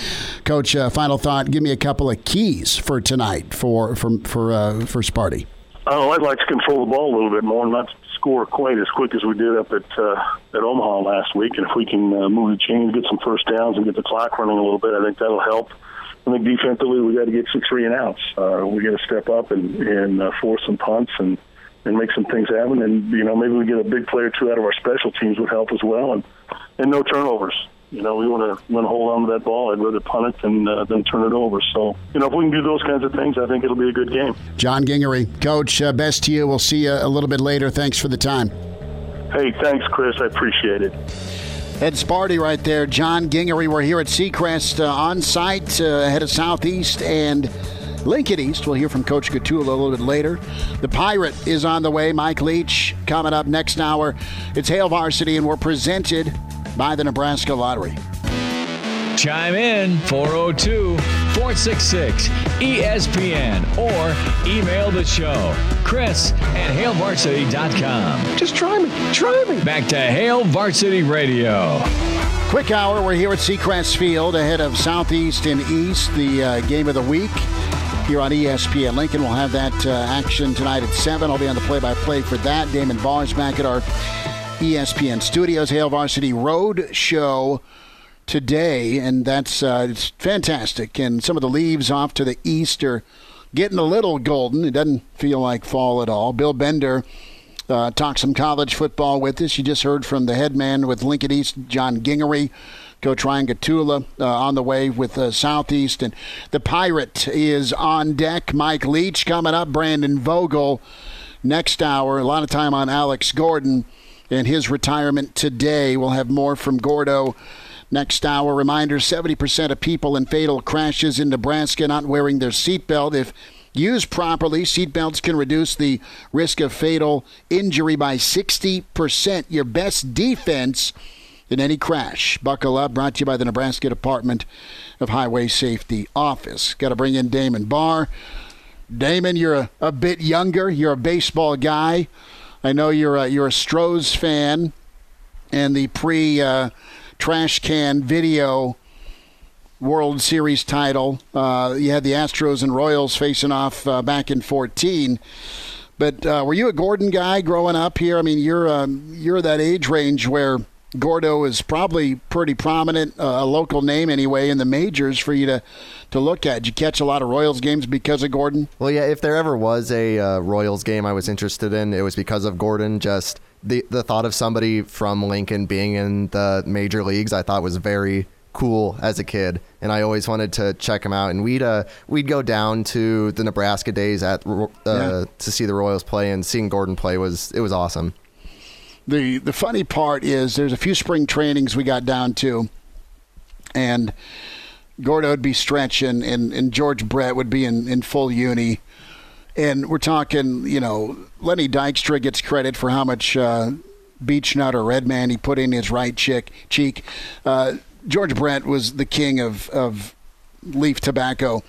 A: Coach, uh, final thought. Give me a couple of keys for tonight for for for uh, for Sparty.
I: Oh, I'd like to control the ball a little bit more, and not score quite as quick as we did up at uh, at Omaha last week. And if we can uh, move the chains, get some first downs, and get the clock running a little bit, I think that'll help. I think defensively, we got to get some three and outs. Uh, we got to step up and and uh, force some punts and and make some things happen. And you know, maybe we get a big play or two out of our special teams would help as well. And and no turnovers. You know, we want to want to hold on to that ball. I'd rather punt it than uh, than turn it over. So, you know, if we can do those kinds of things, I think it'll be a good game.
A: John Gingery, coach, uh, best to you. We'll see you a little bit later. Thanks for the time.
I: Hey, thanks, Chris. I appreciate it.
A: Ed Sparty right there. John Gingery. We're here at Seacrest uh, on site uh, ahead of Southeast and Lincoln East. We'll hear from Coach Gottula a little bit later. The Pirate is on the way. Mike Leach coming up next hour. It's Hail Varsity, and we're presented by the Nebraska Lottery.
F: Chime in 402 466 ESPN or email the show Chris at HailVarsity.com.
A: Just try me. Try me.
F: Back to Hail Varsity Radio.
A: Quick hour. We're here at Seacrest Field ahead of Southeast and East, the uh, game of the week here on ESPN Lincoln. We'll have that uh, action tonight at 7. I'll be on the play by play for that. Damon Barr's back at our ESPN Studios, Hail Varsity Road Show today, and that's uh, it's fantastic. And some of the leaves off to the east are getting a little golden. It doesn't feel like fall at all. Bill Bender uh, talked some college football with us. You just heard from the head man with Lincoln East, John Gingery. Coach Ryan Gottula uh, on the way with uh, Southeast. And the Pirate is on deck. Mike Leach coming up. Brandon Vogel next hour. A lot of time on Alex Gordon and his retirement today. We'll have more from Gordo next hour. Reminder 70% of people in fatal crashes in Nebraska not wearing their seatbelt. If used properly, seatbelts can reduce the risk of fatal injury by 60%. Your best defense in any crash. Buckle up, brought to you by the Nebraska Department of Highway Safety Office. Got to bring in Damon Barr. Damon, you're a, a bit younger. You're a baseball guy. I know you're a, you're a Stros fan, and the pre uh, trash can video World Series title. Uh, you had the Astros and Royals facing off uh, back in 14. But uh, were you a Gordon guy growing up here? I mean, you're um, you're that age range where Gordo is probably pretty prominent, uh, a local name anyway, in the majors for you to, to look at. Did you catch a lot of Royals games because of Gordon?
J: Well, yeah, if there ever was a uh, Royals game I was interested in, it was because of Gordon. Just the, the thought of somebody from Lincoln being in the major leagues, I thought was very cool as a kid, and I always wanted to check him out. And we'd uh, we'd go down to the Nebraska days at uh, yeah. to see the Royals play, and seeing Gordon play was it was awesome
A: the the funny part is there's a few spring trainings we got down to, and Gordo would be stretching, and, and George Brett would be in, in full uni. And we're talking, you know, Lenny Dykstra gets credit for how much uh, beech nut or red man he put in his right chick, cheek. Uh, George Brett was the king of, of leaf tobacco,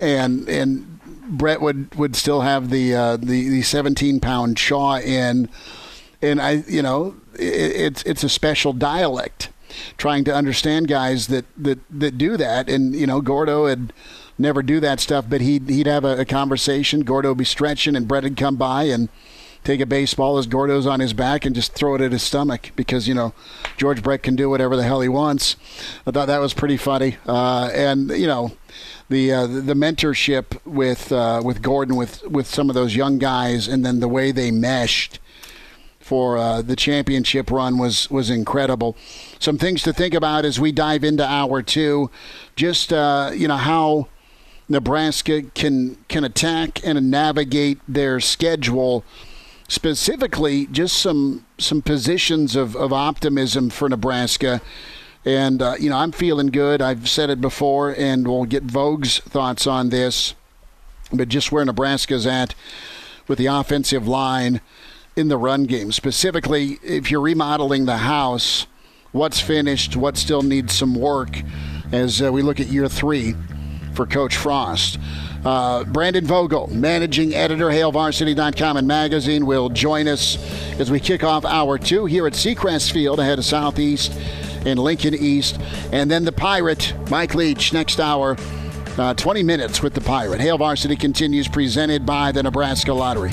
A: and and Brett would, would still have the uh, the the 17 pound chaw in and I, you know, it, it's it's a special dialect. Trying to understand guys that that that do that, and you know, Gordo would never do that stuff, but he'd he'd have a, a conversation. Gordo would be stretching, and Brett would come by and take a baseball as Gordo's on his back and just throw it at his stomach because you know George Brett can do whatever the hell he wants. I thought that was pretty funny, uh, and you know the uh, the mentorship with uh, with Gordon with with some of those young guys, and then the way they meshed for uh, the championship run was was incredible. Some things to think about as we dive into hour two. Just uh, you know how Nebraska can can attack and navigate their schedule. Specifically, just some some positions of, of optimism for Nebraska. And, uh, you know, I'm feeling good. I've said it before, and we'll get Vogue's thoughts on this. But just where Nebraska's at with the offensive line, in the run game. Specifically, if you're remodeling the house, what's finished, what still needs some work as uh, we look at year three for Coach Frost. Uh, Brandon Vogel, managing editor, HailVarsity.com and magazine, will join us as we kick off hour two here at Seacrest Field ahead of Southeast and Lincoln East. And then the Pirate, Mike Leach, next hour. Uh, 20 minutes with the Pirate. Hail Varsity continues, presented by the Nebraska Lottery.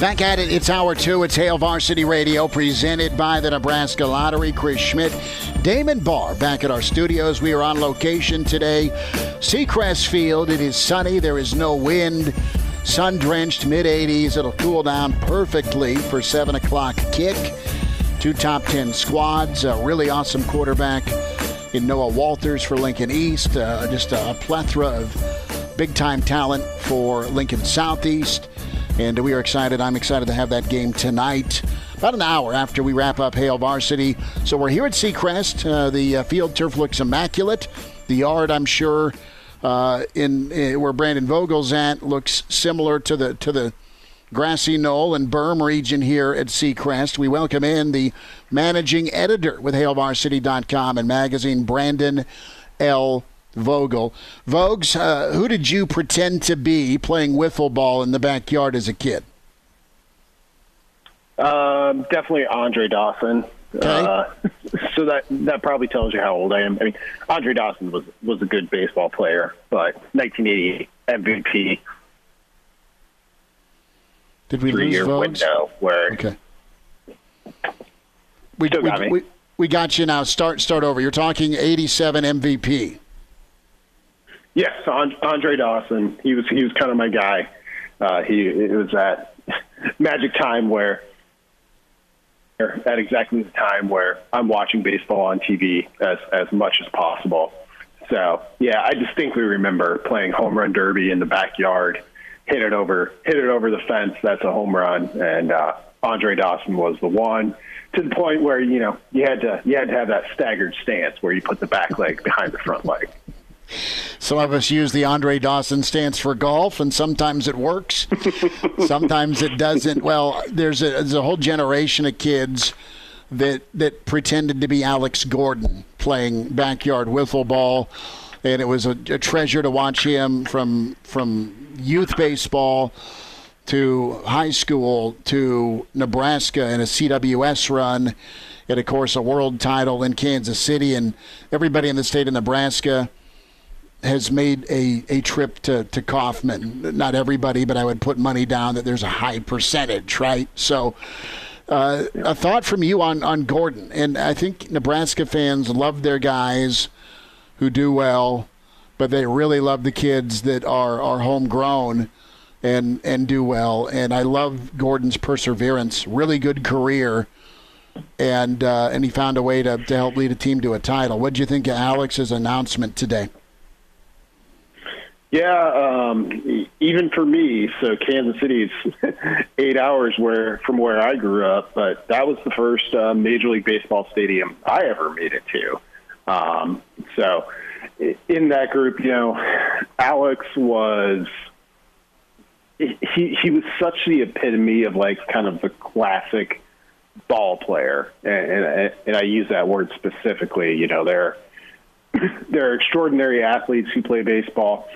A: Back at it, it's hour two. It's Hail Varsity Radio, presented by the Nebraska Lottery. Chris Schmidt, Damon Barr, back at our studios. We are on location today, Seacrest Field. It is sunny. There is no wind. Sun drenched, mid 80s. It'll cool down perfectly for seven o'clock kick. Two top ten squads. A really awesome quarterback in Noah Walters for Lincoln East. Uh, just a plethora of big time talent for Lincoln Southeast. And we are excited. I'm excited to have that game tonight, about an hour after we wrap up Hail Varsity. So we're here at Seacrest. Uh, the uh, field turf looks immaculate. The yard, I'm sure, uh, in, in, uh, where Brandon Vogel's at, looks similar to the to the grassy knoll and berm region here at Seacrest. We welcome in the managing editor with HailVarsity.com and magazine, Brandon L. Vogel. Vogues, uh, who did you pretend to be playing wiffle ball in the backyard as a kid?
K: Um, definitely Andre Dawson.
A: Okay.
K: Uh, [laughs] so that that probably tells you how old I am. I mean, Andre Dawson was was a good baseball player, but 1988 MVP.
A: Did we lose Vogues?
K: window where
A: Okay. We, we,
K: got
A: we, we got you now. Start start over. You're talking 87 MVP.
K: Yes, Andre Dawson. He was he was kind of my guy. Uh, he it was that [laughs] magic time where at exactly the time where I'm watching baseball on TV as as much as possible. So yeah, I distinctly remember playing home run derby in the backyard, hit it over hit it over the fence. That's a home run, and uh, Andre Dawson was the one to the point where you know you had to you had to have that staggered stance where you put the back leg behind the front leg.
A: Some of us use the Andre Dawson stance for golf, and sometimes it works. [laughs] sometimes it doesn't. Well, there's a, there's a whole generation of kids that that pretended to be Alex Gordon playing backyard wiffle ball, and it was a, a treasure to watch him from from youth baseball to high school to Nebraska and a CWS run, and of course a world title in Kansas City, and everybody in the state of Nebraska has made a, a trip to, to Kauffman. Not everybody, but I would put money down that there's a high percentage, right? So, uh, a thought from you on, on Gordon. And I think Nebraska fans love their guys who do well, but they really love the kids that are, are homegrown and, and do well. And I love Gordon's perseverance, really good career. And uh, and he found a way to, to help lead a team to a title. What do you think of Alex's announcement today?
K: Yeah, um, even for me, so Kansas City's [laughs] eight hours where from where I grew up, but that was the first uh, Major League Baseball stadium I ever made it to. Um, so in that group, you know, Alex was he he was such the epitome of like kind of the classic ball player, and and, and I use that word specifically. You know, they're [clears throat] they're extraordinary athletes who play baseball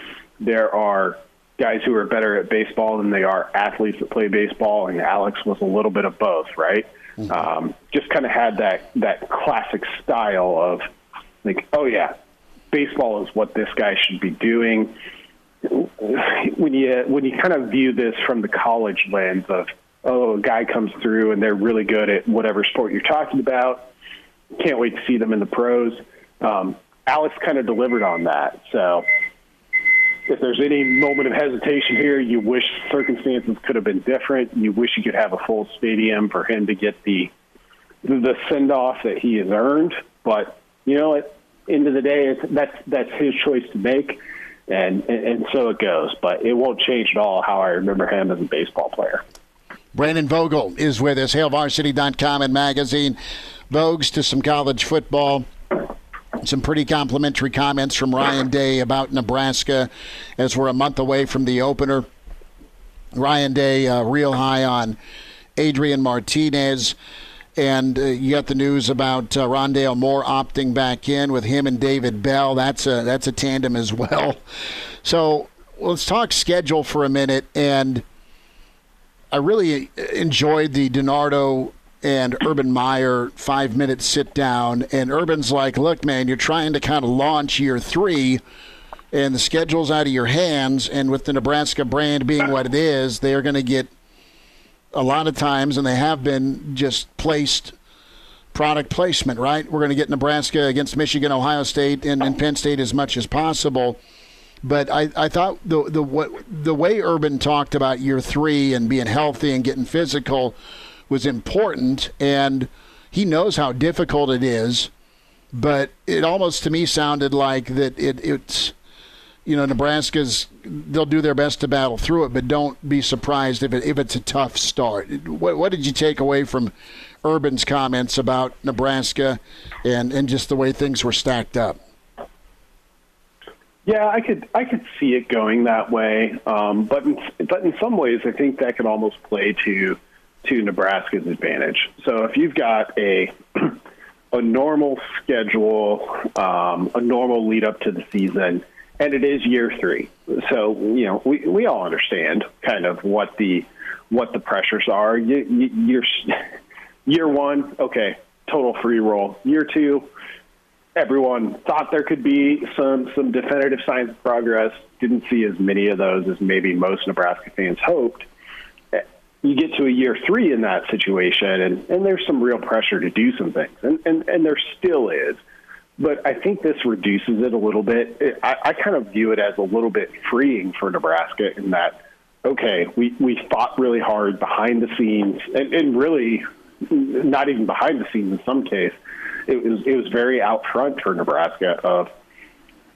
K: there are guys who are better at baseball than they are athletes that play baseball, and Alex was a little bit of both, right? Mm-hmm. Um, just kind of had that that classic style of like, oh yeah, baseball is what this guy should be doing. When you when you kind of view this from the college lens of oh, a guy comes through and they're really good at whatever sport you're talking about, can't wait to see them in the pros. Um, Alex kind of delivered on that, so if there's any moment of hesitation here, you wish circumstances could have been different. You wish you could have a full stadium for him to get the the send off that he has earned. But you know, at end of the day, that's that's his choice to make, and, and and so it goes. But it won't change at all how I remember him as a baseball player.
A: Brandon Vogel is with us, HailVarsity.com and magazine. Vogues to some college football some pretty complimentary comments from Ryan Day about Nebraska as we're a month away from the opener. Ryan Day, uh, real high on Adrian Martinez. And uh, you got the news about uh, Rondale Moore opting back in with him and David Bell. That's a that's a tandem as well. So let's talk schedule for a minute. And I really enjoyed the DiNardo and Urban Meyer five minute sit down, and Urban's like, "Look, man, you're trying to kind of launch year three, and the schedule's out of your hands. And with the Nebraska brand being what it is, they are going to get a lot of times, and they have been just placed." Product placement, right? We're going to get Nebraska against Michigan, Ohio State, and, and Penn State as much as possible. But I, I thought the the what the way Urban talked about year three and being healthy and getting physical was important, and he knows how difficult it is. But it almost to me sounded like that it, it's, you know, Nebraska's they'll do their best to battle through it, but don't be surprised if it, if it's a tough start. What, what did you take away from Urban's comments about Nebraska and, and just the way things were stacked up?
K: Yeah, I could I could see it going that way, um, but in, but in some ways, I think that could almost play to to Nebraska's advantage. So if you've got a [clears throat] a normal schedule, um, a normal lead up to the season, and it is year three, so you know we we all understand kind of what the what the pressures are. You, you, you're [laughs] year one, okay, total free roll. Year two, everyone thought there could be some some definitive signs of progress. Didn't see as many of those as maybe most Nebraska fans hoped you get to a year three in that situation, and, and there's some real pressure to do some things, and, and, and there still is. But I think this reduces it a little bit. It, I, I kind of view it as a little bit freeing for Nebraska in that, okay, we, we fought really hard behind the scenes, and, and really not even behind the scenes in some case. It was it was very out front for Nebraska of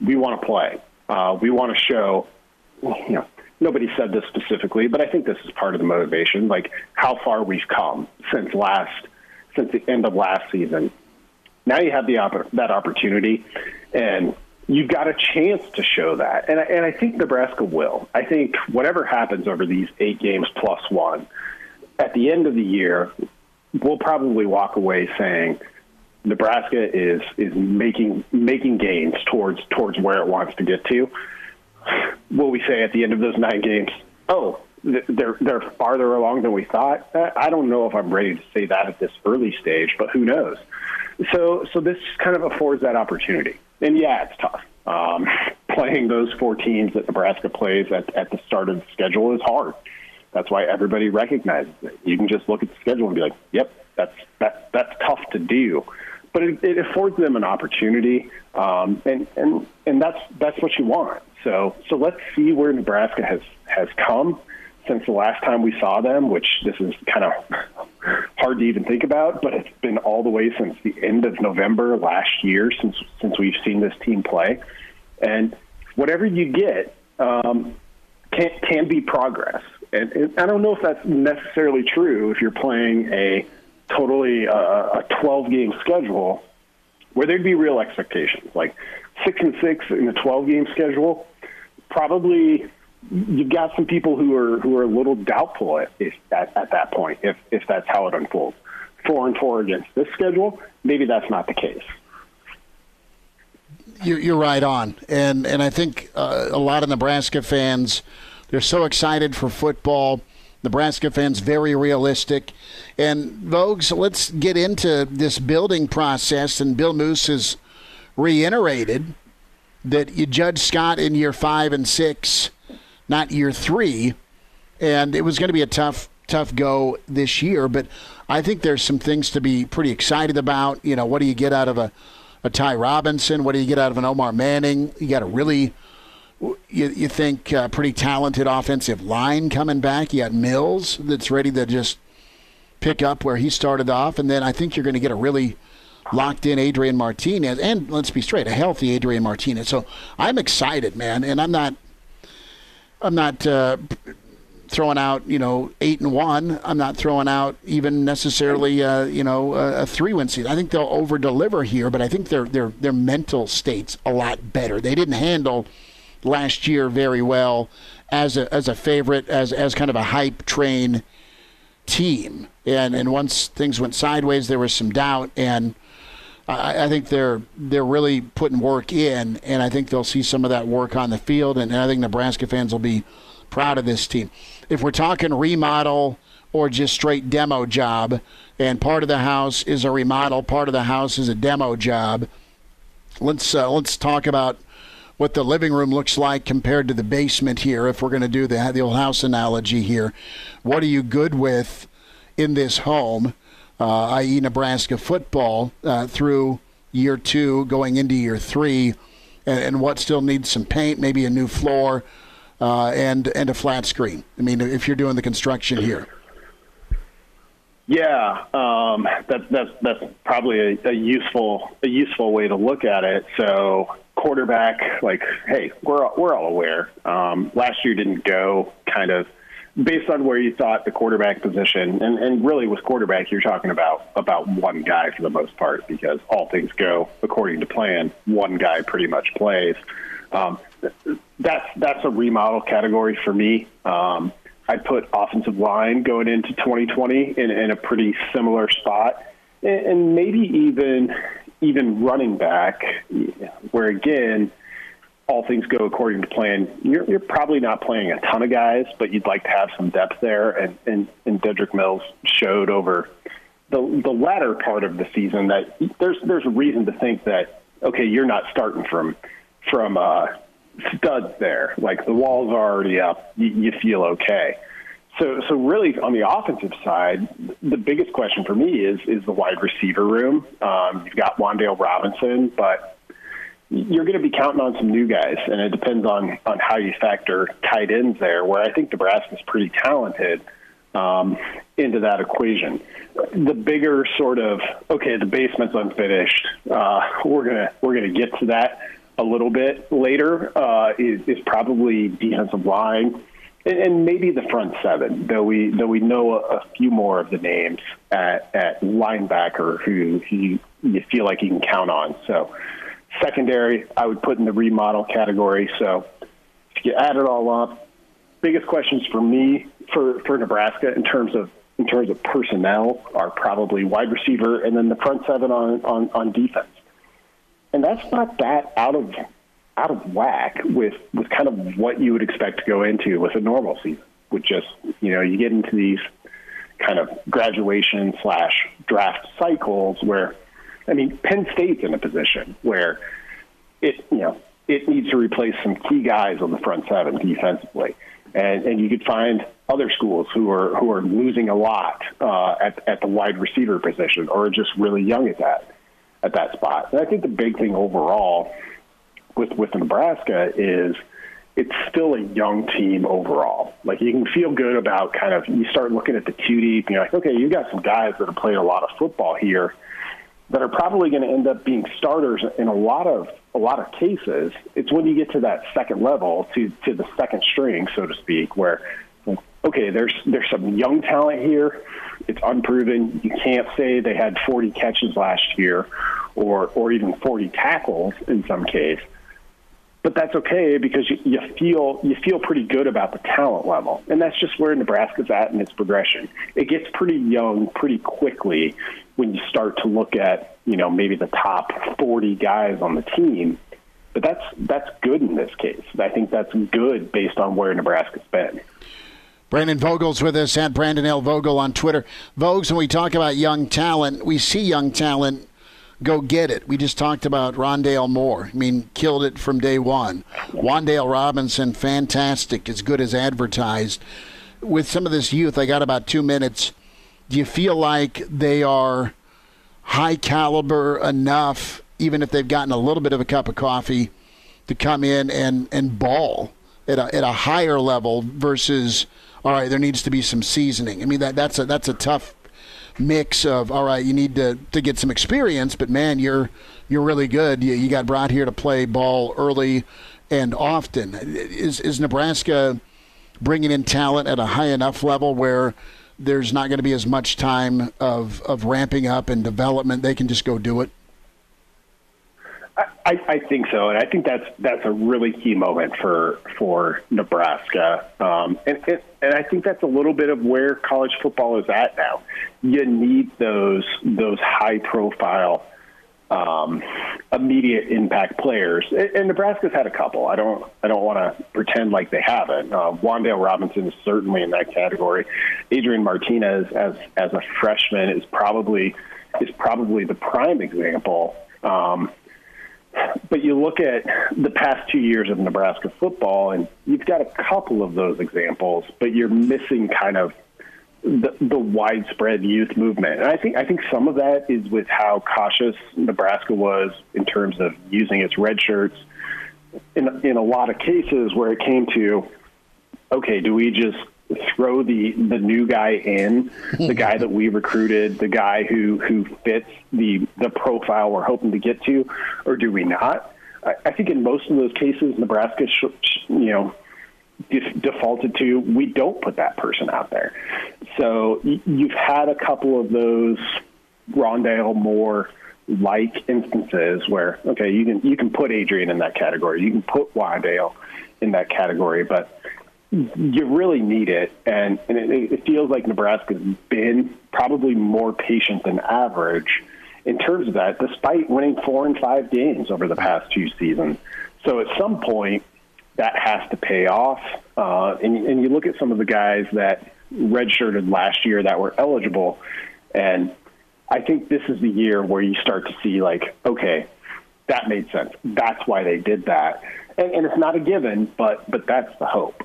K: we want to play, uh, we want to show, you know, nobody said this specifically, but I think this is part of the motivation. Like how far we've come since last, since the end of last season. Now you have the opp- that opportunity, and you've got a chance to show that. And I, and I think Nebraska will. I think whatever happens over these eight games plus one, at the end of the year, we'll probably walk away saying Nebraska is is making making gains towards towards where it wants to get to. Will we say at the end of those nine games, oh, they're they're farther along than we thought? I don't know if I'm ready to say that at this early stage, but who knows? So so this kind of affords that opportunity. And yeah, it's tough. Um, [laughs] playing those four teams that Nebraska plays at, at the start of the schedule is hard. That's why everybody recognizes it. You can just look at the schedule and be like, "Yep, that's that that's tough to do." But it, it affords them an opportunity, um, and and and that's that's what you want. So so let's see where Nebraska has has come since the last time we saw them, which this is kind of hard to even think about, but it's been all the way since the end of November last year since since we've seen this team play. And whatever you get um, can can be progress. And, and I don't know if that's necessarily true if you're playing a totally uh, a 12 game schedule where there'd be real expectations like six and six in a 12 game schedule. Probably you've got some people who are who are a little doubtful at, at, at that point if if that's how it unfolds. Four and four against this schedule, maybe that's not the case.
A: You're right on, and and I think uh, a lot of Nebraska fans they're so excited for football. Nebraska fans very realistic, and Vogues. Let's get into this building process. And Bill Moos has reiterated that you judge Scott in year five and six not year three. And it was going to be a tough, tough go this year. But I think there's some things to be pretty excited about. You know, what do you get out of a, a Ty Robinson? What do you get out of an Omar Manning? You got a really, you, you think, uh, pretty talented offensive line coming back. You got Mills that's ready to just pick up where he started off. And then I think you're going to get a really locked in Adrian Martinez. And let's be straight, a healthy Adrian Martinez. So I'm excited, man. And I'm not I'm not uh, throwing out, you know, eight and one. I'm not throwing out even necessarily, uh, you know, a, a three win season. I think they'll over deliver here, but I think their their their mental state's a lot better. They didn't handle last year very well as a as a favorite, as as kind of a hype train team. And and once things went sideways, there was some doubt and. I, I think they're they're really putting work in, and I think they'll see some of that work on the field, and, and I think Nebraska fans will be proud of this team. If we're talking remodel or just straight demo job, and part of the house is a remodel, part of the house is a demo job. Let's uh, let's talk about what the living room looks like compared to the basement here. If we're going to do the the old house analogy here, what are you good with in this home? uh, i.e., Nebraska football, uh, through year two, going into year three, and, and, what still needs some paint, maybe a new floor, uh, and and a flat screen. I mean, if you're doing the construction here.
K: Yeah, um, that, that's that's probably a, a useful a useful way to look at it. So quarterback, like, hey, we're we're all aware. Um, last year didn't go kind of based on where you thought the quarterback position, and, and really with quarterback, you're talking about about one guy for the most part because all things go according to plan. One guy pretty much plays. Um, that's that's a remodel category for me. Um, I'd put offensive line going into 2020 in, in a pretty similar spot, and, and maybe even even running back, where again all things go according to plan, you're, you're probably not playing a ton of guys, but you'd like to have some depth there. And, and, and Dedrick Mills showed over the the latter part of the season that there's there's a reason to think that okay, you're not starting from from uh, studs there. Like the walls are already up, you, you feel okay. So, so really, on the offensive side, the biggest question for me is is the wide receiver room. Um, you've got Wan'Dale Robinson, but you're going to be counting on some new guys, and it depends on on how you factor tight ends there. Where I think Nebraska's pretty talented um, into that equation. The bigger sort of okay, the basement's unfinished. Uh, we're gonna we're gonna get to that a little bit later. Uh, is, is probably defensive line and, and maybe the front seven, though we though we know a, a few more of the names at, at linebacker who, who you feel like you can count on. So secondary, I would put in the remodel category. So if you add it all up, biggest questions for me for, for Nebraska in terms of in terms of personnel are probably wide receiver and then the front seven on, on, on defense. And that's not that out of out of whack with, with kind of what you would expect to go into with a normal season. With just you know, you get into these kind of graduation slash draft cycles where I mean Penn State's in a position where it you know it needs to replace some key guys on the front seven defensively. And, and you could find other schools who are who are losing a lot uh, at at the wide receiver position, or just really young at that at that spot. And I think the big thing overall with with Nebraska is it's still a young team overall. Like you can feel good about kind of you start looking at the two deep, and you're like, okay, you've got some guys that have played a lot of football here that are probably going to end up being starters in a lot of a lot of cases. It's when you get to that second level, to to the second string, so to speak, where okay, there's there's some young talent here. It's unproven. You can't say they had 40 catches last year, or or even 40 tackles in some case. But that's okay because you, you feel you feel pretty good about the talent level, and that's just where Nebraska's at in its progression. It gets pretty young pretty quickly when you start to look at you know maybe the top 40 guys on the team. But that's that's good in this case. I think that's good based on where Nebraska's been.
A: Brandon Vogel's with us at Brandon L. Vogel on Twitter. Vogues, when we talk about young talent, we see young talent go get it. We just talked about Rondale Moore. I mean, killed it from day one. Wan'Dale Robinson, fantastic, as good as advertised. With some of this youth, I got about two minutes. Do you feel like they are high caliber enough, even if they've gotten a little bit of a cup of coffee, to come in and, and ball at a, at a higher level versus – all right, there needs to be some seasoning. I mean that that's a that's a tough mix of all right, you need to to get some experience, but man, you're you're really good. You, you got brought here to play ball early and often. Is is Nebraska bringing in talent at a high enough level where there's not going to be as much time of of ramping up and development? They can just go do it.
K: I, I think so, and I think that's that's a really key moment for for Nebraska, um, and, and and I think that's a little bit of where college football is at now. You need those those high profile, um, immediate impact players, and, and Nebraska's had a couple. I don't I don't want to pretend like they haven't. Uh, Wan'Dale Robinson is certainly in that category. Adrian Martinez, as as a freshman, is probably is probably the prime example. Um, but you look at the past two years of Nebraska football, and you've got a couple of those examples, but you're missing kind of the, the widespread youth movement. And I think I think some of that is with how cautious Nebraska was in terms of using its red shirts. In in a lot of cases where it came to, okay, do we just throw the the new guy in, the guy that we recruited, the guy who who fits the the profile we're hoping to get to, or do we not? I, I think in most of those cases, Nebraska, sh- sh- you know, def- defaulted to we don't put that person out there. So y- you've had a couple of those Rondale Moore like instances where okay, you can you can put Adrian in that category, you can put Wan'Dale in that category, but you really need it, and, and it, it feels like Nebraska's been probably more patient than average in terms of that, despite winning four and five games over the past two seasons. So at some point, that has to pay off. Uh, and, and you look at some of the guys that redshirted last year that were eligible, and I think this is the year where you start to see like, okay, that made sense. That's why they did that, and, and it's not a given, but but that's the hope.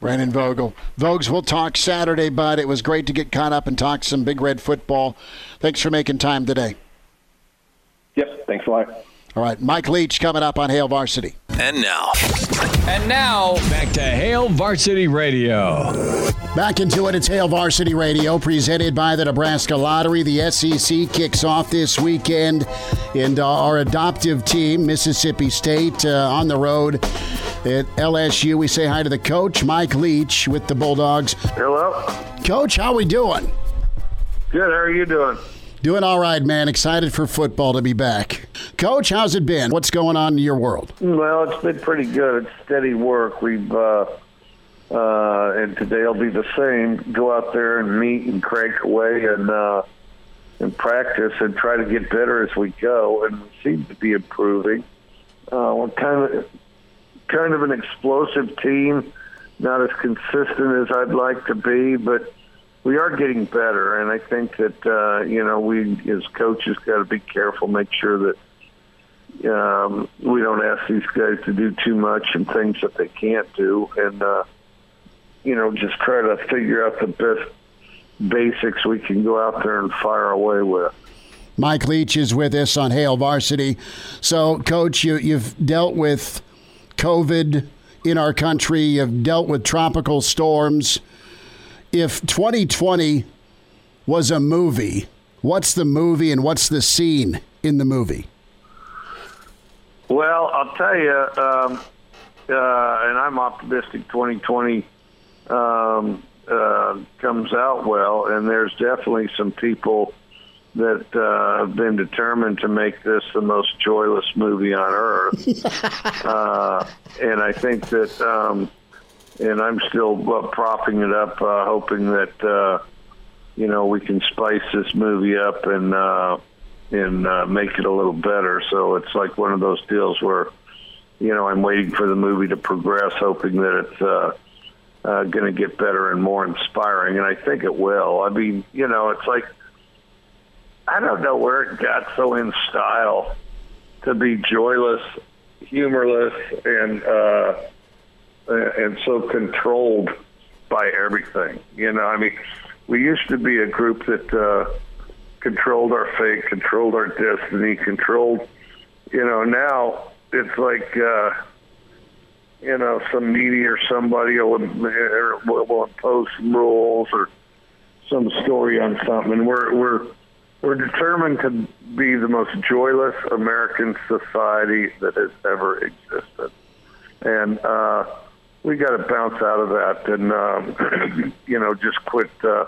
A: Brandon Vogel. Vogues, we'll talk Saturday, bud. It was great to get caught up and talk some Big Red football. Thanks for making time today.
K: Yep, thanks a lot.
A: All right, Mike Leach coming up on Hail Varsity.
G: And now.
F: And now, back to Hail Varsity Radio.
A: Back into it. It's Hail Varsity Radio, presented by the Nebraska Lottery. The SEC kicks off this weekend, and uh, our adoptive team, Mississippi State, uh, on the road at LSU. We say hi to the coach, Mike Leach, with the Bulldogs.
L: Hello.
A: Coach, how we doing?
L: Good. How are you doing?
A: Doing all right, man. Excited for football to be back. Coach, how's it been? What's going on in your world?
L: Well, it's been pretty good. It's steady work. We've uh, uh, and today'll be the same. Go out there and meet and crank away and uh, and practice and try to get better as we go. And we seem to be improving. Uh, we're kind of kind of an explosive team, not as consistent as I'd like to be, but we are getting better, and I think that uh, you know we as coaches got to be careful, make sure that um, we don't ask these guys to do too much and things that they can't do, and uh, you know just try to figure out the best basics we can go out there and fire away with.
A: Mike Leach is with us on Hail Varsity. So, Coach, you, you've dealt with COVID in our country. You've dealt with tropical storms if 2020 was a movie, what's the movie and what's the scene in the movie?
L: Well, I'll tell you, um, uh, and I'm optimistic 2020 um, uh, comes out well, and there's definitely some people that uh, have been determined to make this the most joyless movie on earth. [laughs] uh, and I think that um, and I'm still uh, propping it up, uh, hoping that uh, you know we can spice this movie up and uh, and uh, make it a little better. So it's like one of those deals where you know I'm waiting for the movie to progress, hoping that it's uh, uh, going to get better and more inspiring, and I think it will. I mean, you know, it's like I don't know where it got so in style to be joyless, humorless, and uh, and so controlled by everything. You know, I mean, we used to be a group that uh, controlled our fate, controlled our destiny, controlled. You know, now it's like. Uh, you know, some media or somebody will, will, will impose some rules or some story on something. And we're we're we're determined to be the most joyless American society that has ever existed. And uh, we got to bounce out of that and um, [clears throat] you know just quit uh,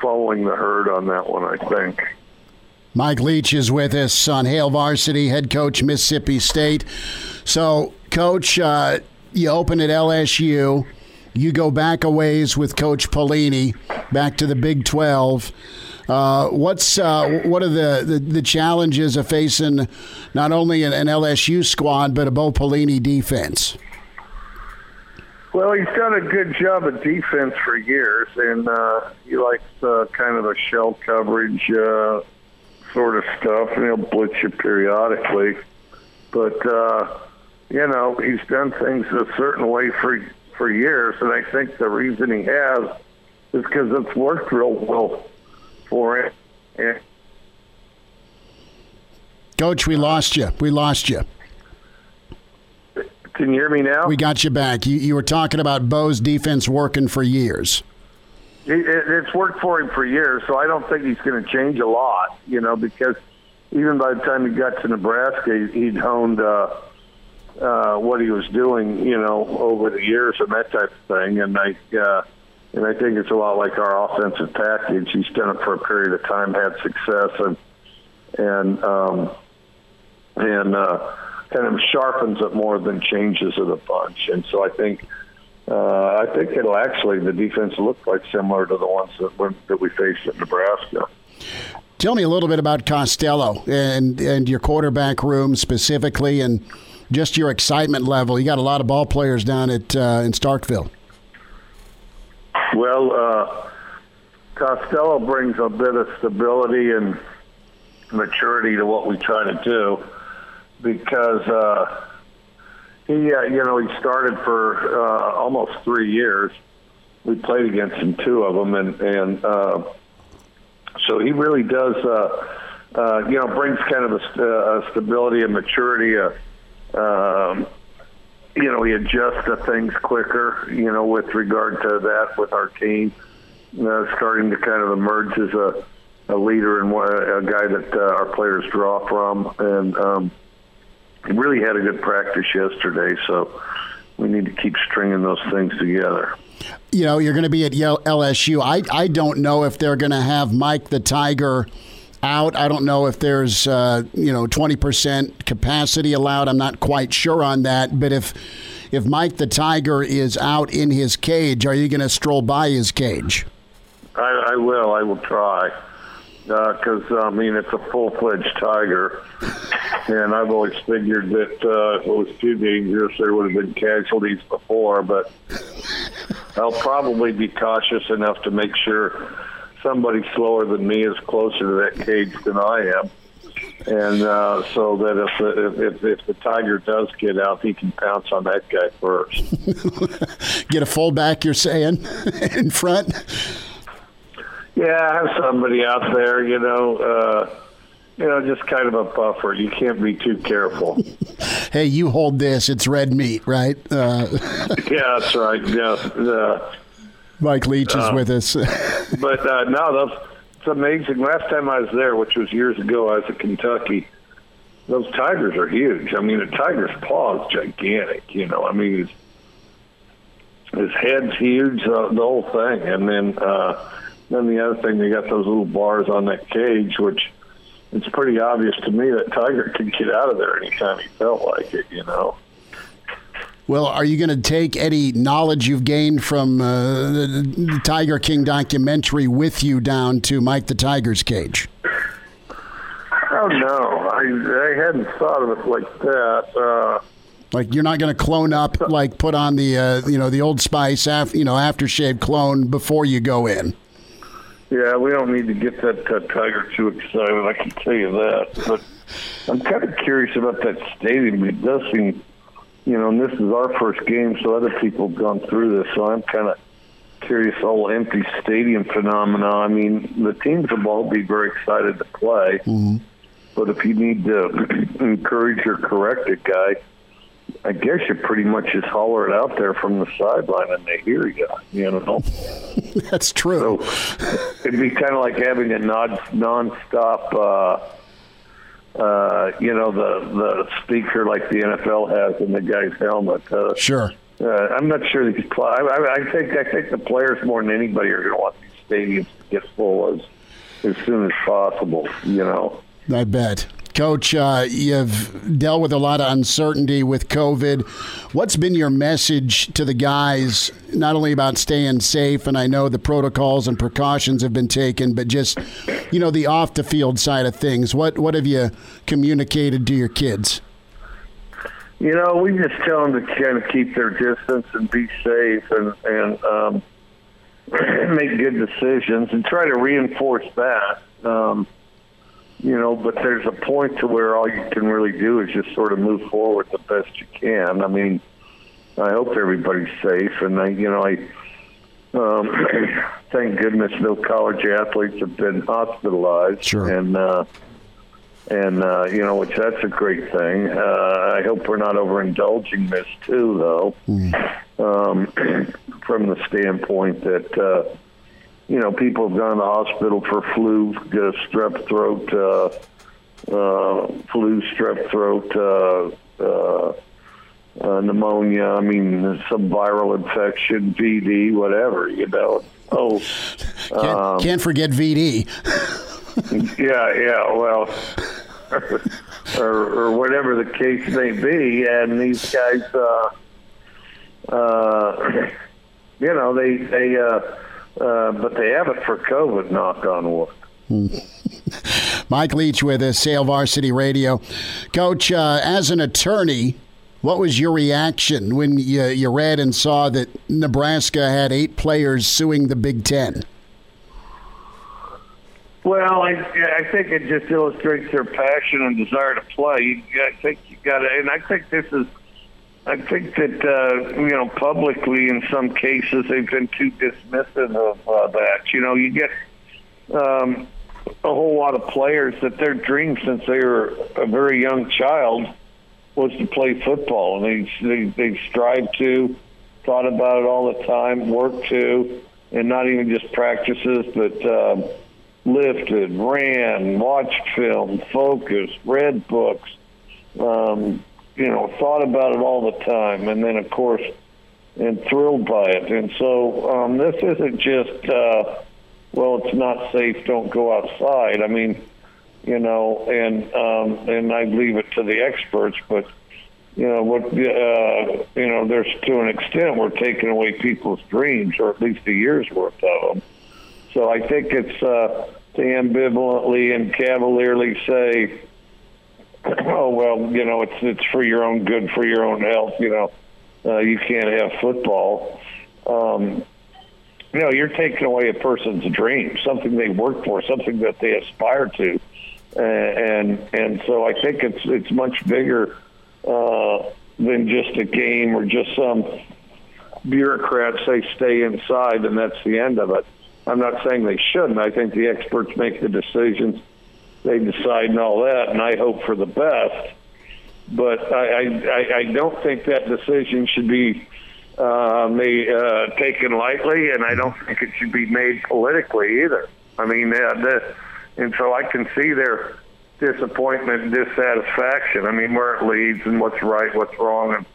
L: following the herd on that one. I think.
A: Mike Leach is with us on Hail Varsity, head coach Mississippi State. So, coach, uh, you open at LSU. You go back a ways with Coach Pelini, back to the Big Twelve. Uh, what's uh, what are the, the, the, challenges of facing not only an, an LSU squad but a Bo Pelini defense?
L: Well, he's done a good job of defense for years, and uh, he likes uh, kind of a shell coverage uh, sort of stuff, and he'll blitz you periodically. But uh, you know, he's done things a certain way for for years, and I think the reason he has is because it's worked real well for him. And
A: Coach, we lost you. We lost you.
L: Can you hear me now?
A: We got you back. You, you were talking about Bo's defense working for years.
L: It, it's worked for him for years, so I don't think he's going to change a lot, you know, because even by the time he got to Nebraska, he'd honed uh, uh, what he was doing, you know, over the years and that type of thing. And I, uh, and I think it's a lot like our offensive package. He's done it for a period of time, had success, and and um, and uh, kind of sharpens it more than changes it a bunch. And so I think uh, I think it'll actually the defense look like similar to the ones that that we faced at Nebraska.
A: Tell me a little bit about Costello and and your quarterback room specifically, and just your excitement level. You got a lot of ball players down at uh, in Starkville.
L: Well, uh, Costello brings a bit of stability and maturity to what we try to do because uh, he, uh, you know, he started for uh, almost three years. We played against him two of them, and and uh, so he really does uh, uh, you know, brings kind of a, st- a stability and maturity. Uh, um, you know, he adjusts to things quicker. You know, with regard to that, with our team, uh, starting to kind of emerge as a, a leader and a guy that uh, our players draw from, and um, really had a good practice yesterday. So we need to keep stringing those things together.
A: You know, you're going to be at LSU. I, I don't know if they're going to have Mike the Tiger out. I don't know if there's, uh, you know, 20% capacity allowed. I'm not quite sure on that. But if if Mike the Tiger is out in his cage, are you going to stroll by his cage?
L: I, I will. I will try. Because, I mean, it's a full fledged tiger. And I've always figured that uh, if it was too dangerous, there would have been casualties before. But I'll probably be cautious enough to make sure somebody slower than me is closer to that cage than I am. And uh, so that if the, if, if the tiger does get out, he can pounce on that guy first. [laughs]
A: Get a fullback, you're saying, [laughs] in front?
L: Yeah, have somebody out there, you know, uh, you know, just kind of a buffer. You can't be too careful. [laughs]
A: Hey, you hold this. It's red meat, right? Uh, [laughs]
L: yeah, that's right. Yeah, uh,
A: Mike Leach is
L: Uh,
A: with us. [laughs]
L: but uh, no, those it's amazing. Last time I was there, which was years ago, I was at Kentucky. Those tigers are huge. I mean, a tiger's paw is gigantic. You know, I mean, his, his head's huge, uh, the whole thing. And then, uh, then the other thing, they got those little bars on that cage, which it's pretty obvious to me that tiger could get out of there anytime he felt like it. You know.
A: Well, are you going to take any knowledge you've gained from uh, the, Tiger King documentary with you down to Mike the Tiger's cage?
L: Oh no, I I hadn't thought of it like that. Uh,
A: Like you're not going to clone up, like put on the uh, you know the Old Spice, af- you know aftershave clone before you go in.
L: Yeah, we don't need to get that uh, tiger too excited. I can tell you that. But I'm kind of curious about that stadium. It does seem, you know, and this is our first game, so other people have gone through this. So I'm kind of curious. Whole empty stadium phenomena. I mean, the teams will all be very excited to play. But if you need to [clears throat] encourage or correct a guy, I guess you pretty much just holler it out there from the sideline and they hear you. You know. [laughs]
A: That's true.
L: So it'd be kind of like having a non nonstop, uh, uh, you know, the the speaker like the NFL has in the guy's helmet. Uh,
A: Sure.
L: uh, I'm not sure these. Pl- I, I I think I think the players more than anybody are going to want these stadiums to get full as as soon as possible. You know.
A: I bet. Coach, uh, you've dealt with a lot of uncertainty with COVID. What's been your message to the guys, not only about staying safe, and I know the protocols and precautions have been taken, but just, you know, the off the field side of things? What, what have you communicated to your kids?
L: You know, we just tell them to kind of keep their distance and be safe and and um, [clears throat] make good decisions and try to reinforce that. Um, you know, but there's a point to where all you can really do is just sort of move forward the best you can. I mean, I hope everybody's safe, and I, you know, I um, [clears throat] thank goodness no college athletes have been hospitalized.
A: Sure.
L: And uh, and uh, you know, which that's a great thing. Uh, I hope we're not overindulging this too, though, um, [clears throat] from the standpoint that uh, you know people have gone to the hospital for flu, uh, strep throat, uh, uh, flu, strep throat. Uh, uh, uh, pneumonia, I mean, some viral infection, VD, whatever, you know. Oh,
A: Can't,
L: um,
A: can't forget VD. [laughs]
L: yeah, yeah, well, or, or whatever the case may be, and these guys, uh, uh, [coughs] you know, they they, uh, uh, but they have it for COVID. Knock on wood. [laughs]
A: Mike Leach with us, Hail Varsity Radio. Coach, uh, as an attorney, what was your reaction when you, you read and saw that Nebraska had eight players suing the Big Ten?
L: Well, I, I think it just illustrates their passion and desire to play. I think you got to, and I think this is, I think that uh, you know publicly in some cases they've been too dismissive of uh, that. You know, you get, um, a whole lot of players that their dream since they were a very young child was to play football, and they they, they strive to, thought about it all the time, worked to, and not even just practices, but um, lifted, ran, watched film, focused, read books, um, you know, thought about it all the time, and then of course, and thrilled by it. And so um, this isn't just, uh, well, it's not safe, don't go outside. I mean, you know, and um, and I leave it to the experts, but you know what, uh, you know, there's to an extent we're taking away people's dreams, or at least a year's worth of them. So I think it's uh, to ambivalently and cavalierly say, [coughs] oh well, you know, it's it's for your own good, for your own health. You know, uh, you can't have football. Um, you know, you're taking away a person's dream, something they work for, something that they aspire to, uh, and and so I think it's it's much bigger uh, than just a game or just some bureaucrats say stay inside and that's the end of it. I'm not saying they shouldn't. I think the experts make the decisions, they decide and all that, and I hope for the best. But I, I, I don't think that decision should be uh, made, uh, taken lightly, and I don't think it should be made politically either. I mean, uh, the, and so I can see their disappointment and dissatisfaction. I mean, where it leads and what's right, what's wrong, and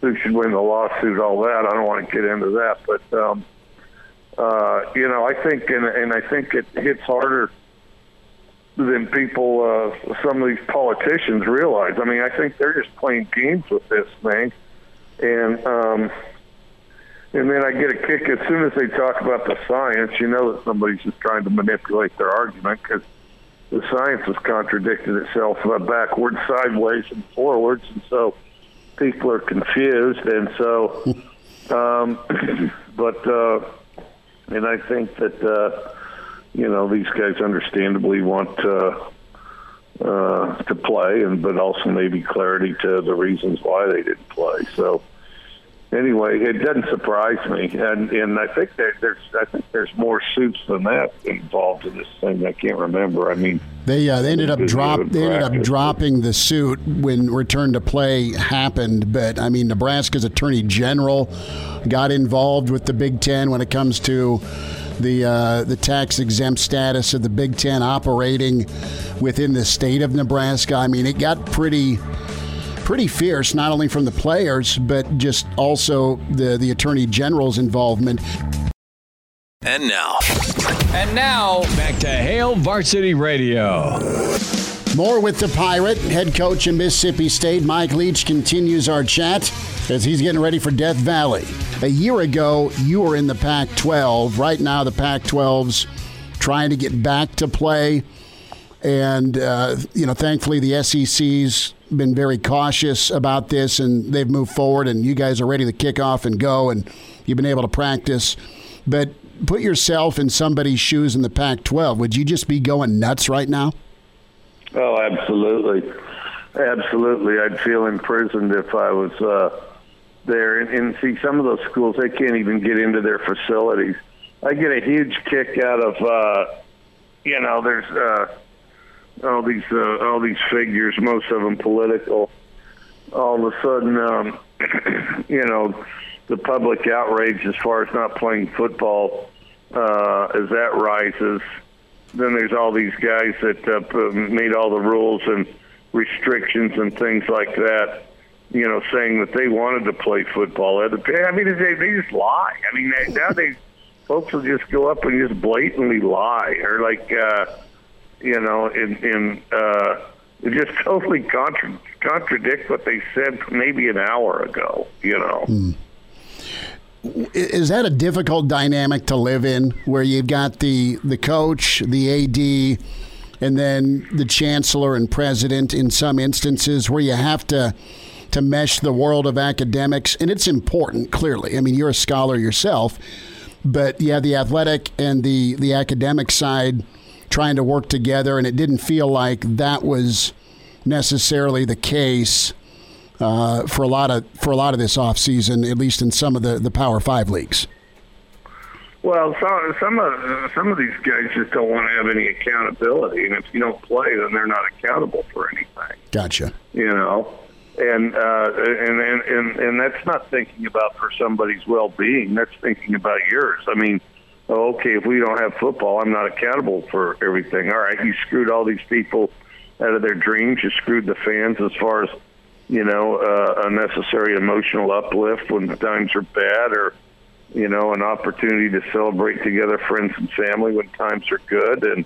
L: who should win the lawsuit, all that. I don't want to get into that, but um, uh, you know, I think, and, and I think it hits harder than people, uh, some of these politicians realize. I mean, I think they're just playing games with this thing, and um, and then I get a kick as soon as they talk about the science. You know that somebody's just trying to manipulate their argument because the science has contradicted itself uh, backwards, sideways, and forwards, and so people are confused. And so, um, [clears throat] but uh, and I think that uh, you know these guys understandably want uh, uh, to play, and but also maybe clarity to the reasons why they didn't play. So anyway, it doesn't surprise me, and and I think that there's I think there's more suits than that involved in this thing. I can't remember. I mean,
A: they uh, they ended up drop they ended up dropping the suit when return to play happened. But I mean, Nebraska's attorney general got involved with the Big Ten when it comes to the uh, the tax exempt status of the Big Ten operating within the state of Nebraska. I mean, it got pretty pretty fierce, not only from the players, but just also the, the Attorney General's involvement.
F: And now. And now, back to Hail Varsity Radio.
A: More with the Pirate. Head coach of Mississippi State, Mike Leach, continues our chat as he's getting ready for Death Valley. A year ago, you were in the Pac 12. Right now, the Pac 12's trying to get back to play. And, uh, you know, thankfully, the SEC's been very cautious about this and they've moved forward, and you guys are ready to kick off and go, and you've been able to practice. But put yourself in somebody's shoes in the Pac 12. Would you just be going nuts right now?
L: Oh, absolutely. Absolutely. I'd feel imprisoned if I was uh, there. And, and see, some of those schools, they can't even get into their facilities. I get a huge kick out of, uh, you know, there's. Uh, all these uh, all these figures, most of them political. All of a sudden, um, [clears throat] you know, the public outrage as far as not playing football uh, as that rises. Then there's all these guys that uh, made all the rules and restrictions and things like that. You know, saying that they wanted to play football. I mean, they, they just lie. I mean, now they, folks will just go up and just blatantly lie, or like. Uh, you know, in, in uh, just [laughs] totally contra- contradict what they said maybe an hour ago, you know. Hmm.
A: Is that a difficult dynamic to live in where you've got the, the coach, the AD, and then the chancellor and president in some instances where you have to to mesh the world of academics and it's important clearly i mean you're a scholar yourself but you have the athletic and the the academic side trying to work together, and it didn't feel like that was necessarily the case uh, for a lot of for a lot of this offseason, at least in some of the, the Power Five leagues.
L: Well, some some of some of these guys just don't want to have any accountability, and if you don't play, then they're not accountable for anything.
A: Gotcha.
L: You know, and uh, and, and and and that's not thinking about for somebody's well-being. That's thinking about yours. I mean, okay, if we don't have football, I'm not accountable for everything. All right, you screwed all these people out of their dreams. You screwed the fans as far as you know, uh, unnecessary emotional uplift when times are bad, or you know, an opportunity to celebrate together, friends and family when times are good, and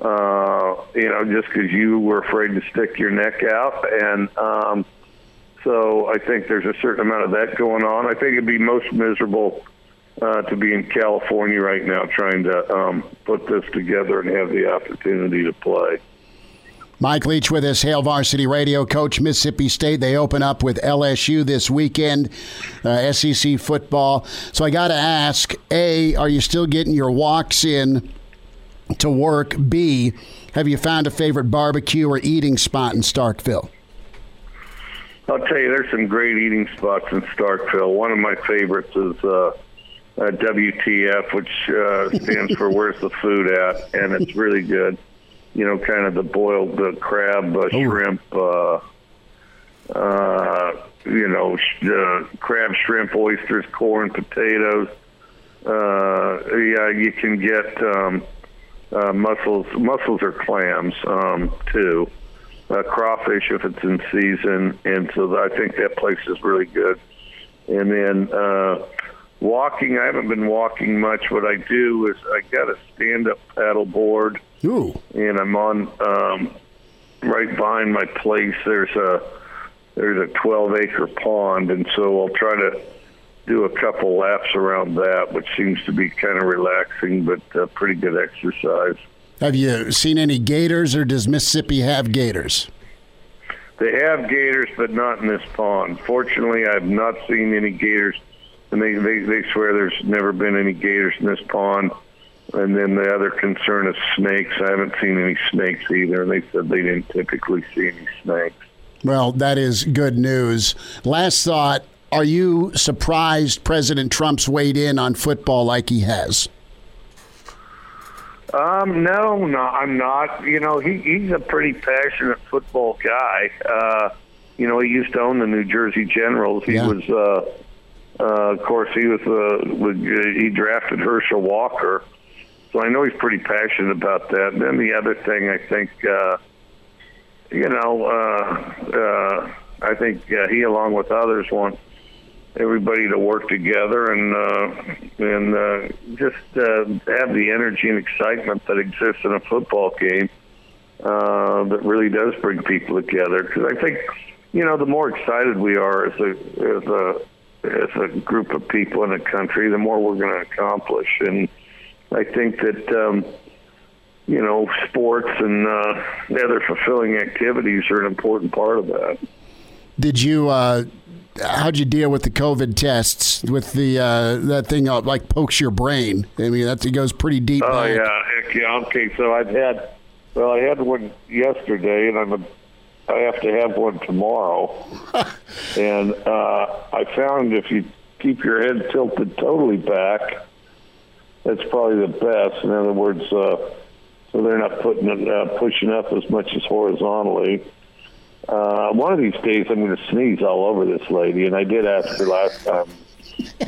L: uh, you know, just because you were afraid to stick your neck out, and um, so I think there's a certain amount of that going on. I think it'd be most miserable uh, to be in California right now, trying to um, put this together and have the opportunity to play.
A: Mike Leach with us, Hail Varsity Radio, Coach Mississippi State. They open up with LSU this weekend, uh, SEC football. So I got to ask: A, are you still getting your walks in to work? B, have you found a favorite barbecue or eating spot in Starkville?
L: I'll tell you, there's some great eating spots in Starkville. One of my favorites is uh, uh, WTF, which uh, stands for [laughs] Where's the Food At, and it's really good you know, kind of the boiled uh, crab, uh, shrimp, uh, uh, you know, sh- uh, crab, shrimp, oysters, corn, potatoes. Uh, yeah, you can get um, uh, mussels, mussels or clams um, too. Uh, crawfish if it's in season, and so I think that place is really good. And then uh, walking, I haven't been walking much. What I do is I got a stand-up paddle board
A: Ooh.
L: And I'm on um, right behind my place. There's a there's a 12 acre pond, and so I'll try to do a couple laps around that, which seems to be kind of relaxing, but uh, pretty good exercise.
A: Have you seen any gators, or does Mississippi have gators?
L: They have gators, but not in this pond. Fortunately, I've not seen any gators, and they, they, they swear there's never been any gators in this pond. And then the other concern is snakes. I haven't seen any snakes either. They said they didn't typically see any snakes.
A: Well, that is good news. Last thought Are you surprised President Trump's weighed in on football like he has?
L: Um, no, no, I'm not. You know, he, he's a pretty passionate football guy. Uh, you know, he used to own the New Jersey Generals. He
A: Yeah.
L: was, uh, uh, of course, he was uh, he drafted Herschel Walker. So I know he's pretty passionate about that. And then the other thing, I think, uh, you know, uh, uh, I think uh, he, along with others, want everybody to work together and uh, and uh, just uh, have the energy and excitement that exists in a football game uh, that really does bring people together. Because I think, you know, the more excited we are as a as a as a group of people in a country, the more we're going to accomplish. And I think that um, you know sports and uh, other fulfilling activities are an important part of that.
A: Did you? Uh, how'd you deal with the COVID tests? With the uh, that thing uh, like pokes your brain. I mean, that goes pretty deep.
L: Oh
A: back.
L: yeah, heck yeah. Okay, so I've had well, I had one yesterday, and I'm a, I have to have one tomorrow. [laughs] and uh, I found if you keep your head tilted totally back, that's probably the best. In other words, uh, so they're not putting it, uh, pushing up as much as horizontally. Uh, one of these days, I'm going to sneeze all over this lady, and I did ask her last time.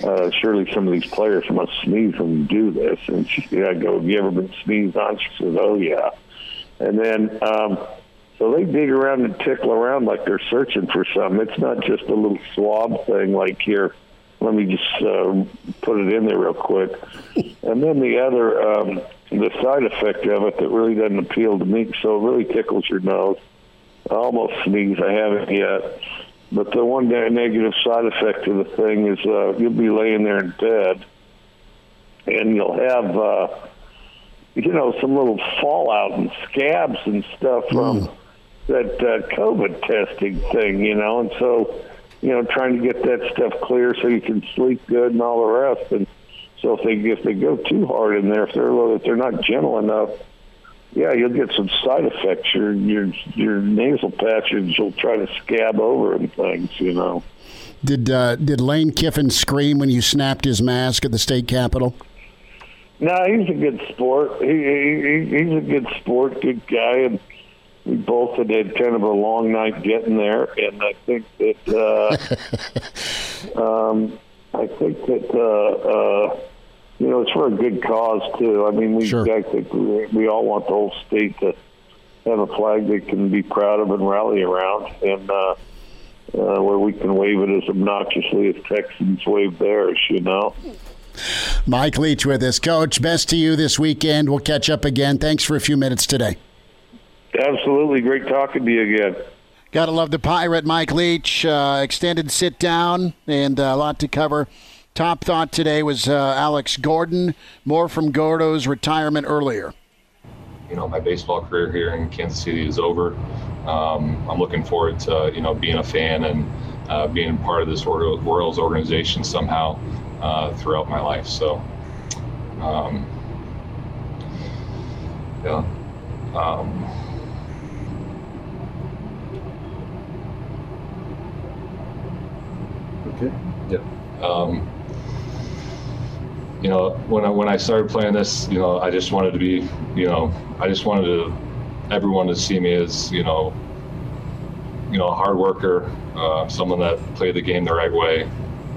L: Uh, surely some of these players must sneeze when you do this. And she, I go, "Have you ever been sneezed on?" She says, "Oh yeah." And then, um, so they dig around and tickle around like they're searching for something. It's not just a little swab thing like here. Let me just uh, put it in there real quick. And then the other, um, the side effect of it that really doesn't appeal to me, so it really tickles your nose. I almost sneeze. I haven't yet. But the one negative side effect of the thing is uh, you'll be laying there in bed, and you'll have, uh, you know, some little fallout and scabs and stuff from that uh, COVID testing thing, you know, and so, you know, trying to get that stuff clear so you can sleep good and all the rest. And so if they if they go too hard in there, if they're if they're not gentle enough, yeah, you'll get some side effects. Your your your nasal patches will try to scab over and things, you know.
A: Did uh, did Lane Kiffin scream when you snapped his mask at the state capitol?
L: No, he's a good sport. He, he he's a good sport, good guy, and we both had had kind of a long night getting there. And I think that uh, [laughs] um, I think that uh, uh, you know it's for a good cause too. I mean, we
A: Sure.
L: We, we all want the whole state to have a flag they can be proud of and rally around, and uh, uh, where we can wave it as obnoxiously as Texans wave theirs. You know.
A: Mike Leach with us. Coach, best to you this weekend. We'll catch up again. Thanks for a few minutes today.
L: Absolutely, great talking to you again.
A: Gotta love the pirate, Mike Leach. Uh, extended sit down and uh, a lot to cover. Top thought today was uh, Alex Gordon. More from Gordo's retirement earlier.
B: you know my baseball career here in Kansas City is over. Um, I'm looking forward to you know being a fan and uh, being part of this Royal- Royals organization somehow uh, throughout my life. So, um, yeah. Um,
D: Okay. Yeah.
B: um, you know, when I when I started playing this, you know, I just wanted to be, you know, I just wanted to everyone to see me as, you know, you know, a hard worker, uh, someone that played the game the right way,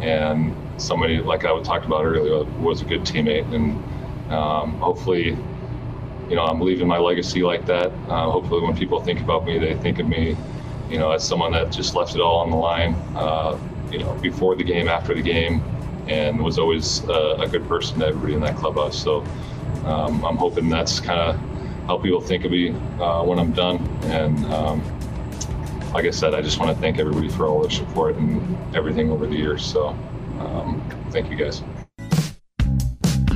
B: and somebody like I talked about earlier was a good teammate, and um, hopefully, you know, I'm leaving my legacy like that. Uh, hopefully, when people think about me, they think of me, you know, as someone that just left it all on the line, uh, you know, before the game, after the game, and was always uh, a good person to everybody in that clubhouse. So um, I'm hoping that's kind of how people think of me uh, when I'm done. And um, like I said, I just want to thank everybody for all their support and everything over the years. So um, thank you guys.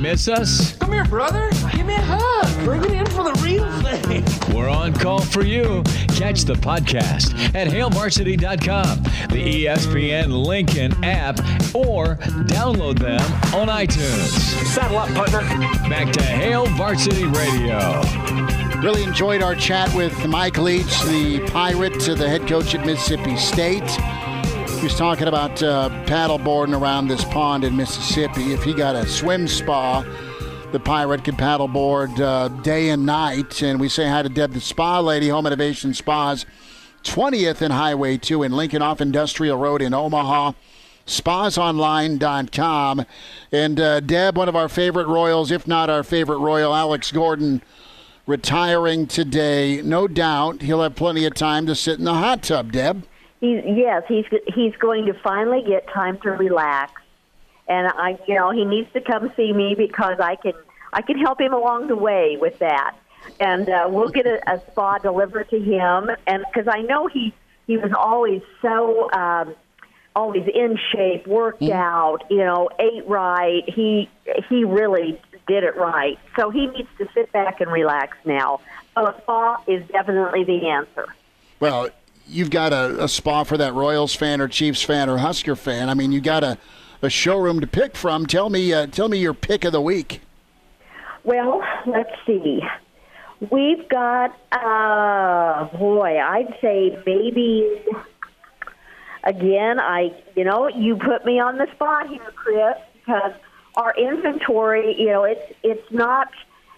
F: Miss us?
M: Come here, brother. Give me a hug. Bring it in for the real thing.
F: We're on call for you. Catch the podcast at hailvarsity.com, the ESPN Lincoln app, or download them on iTunes.
M: Saddle up, partner.
F: Back to Hail Varsity Radio.
A: Really enjoyed our chat with Mike Leach, the Pirate, to the head coach at Mississippi State. He was talking about uh, paddleboarding around this pond in Mississippi. If he got a swim spa, the Pirate could paddleboard uh, day and night. And we say hi to Deb, the spa lady, Home Innovation Spas, 20th and Highway 2 in Lincoln off Industrial Road in Omaha. SpasOnline.com. And uh, Deb, one of our favorite Royals, if not our favorite Royal, Alex Gordon, retiring today. No doubt he'll have plenty of time to sit in the hot tub, Deb.
N: He's yes, he's he's going to finally get time to relax, and I, you know, he needs to come see me because I can I can help him along the way with that, and uh, we'll get a, a spa delivered to him, and because I know he he was always so um, always in shape, worked out, you know, ate right. He he really did it right, so he needs to sit back and relax now. So a spa is definitely the answer.
A: Well, you've got a, a spa for that Royals fan or Chiefs fan or Husker fan. I mean, you got a, a showroom to pick from. Tell me, uh, tell me your pick of the week.
N: Well, let's see. We've got, uh, boy, I'd say maybe, again, I, you know, you put me on the spot here, Chris, because our inventory, you know, it's, it's not,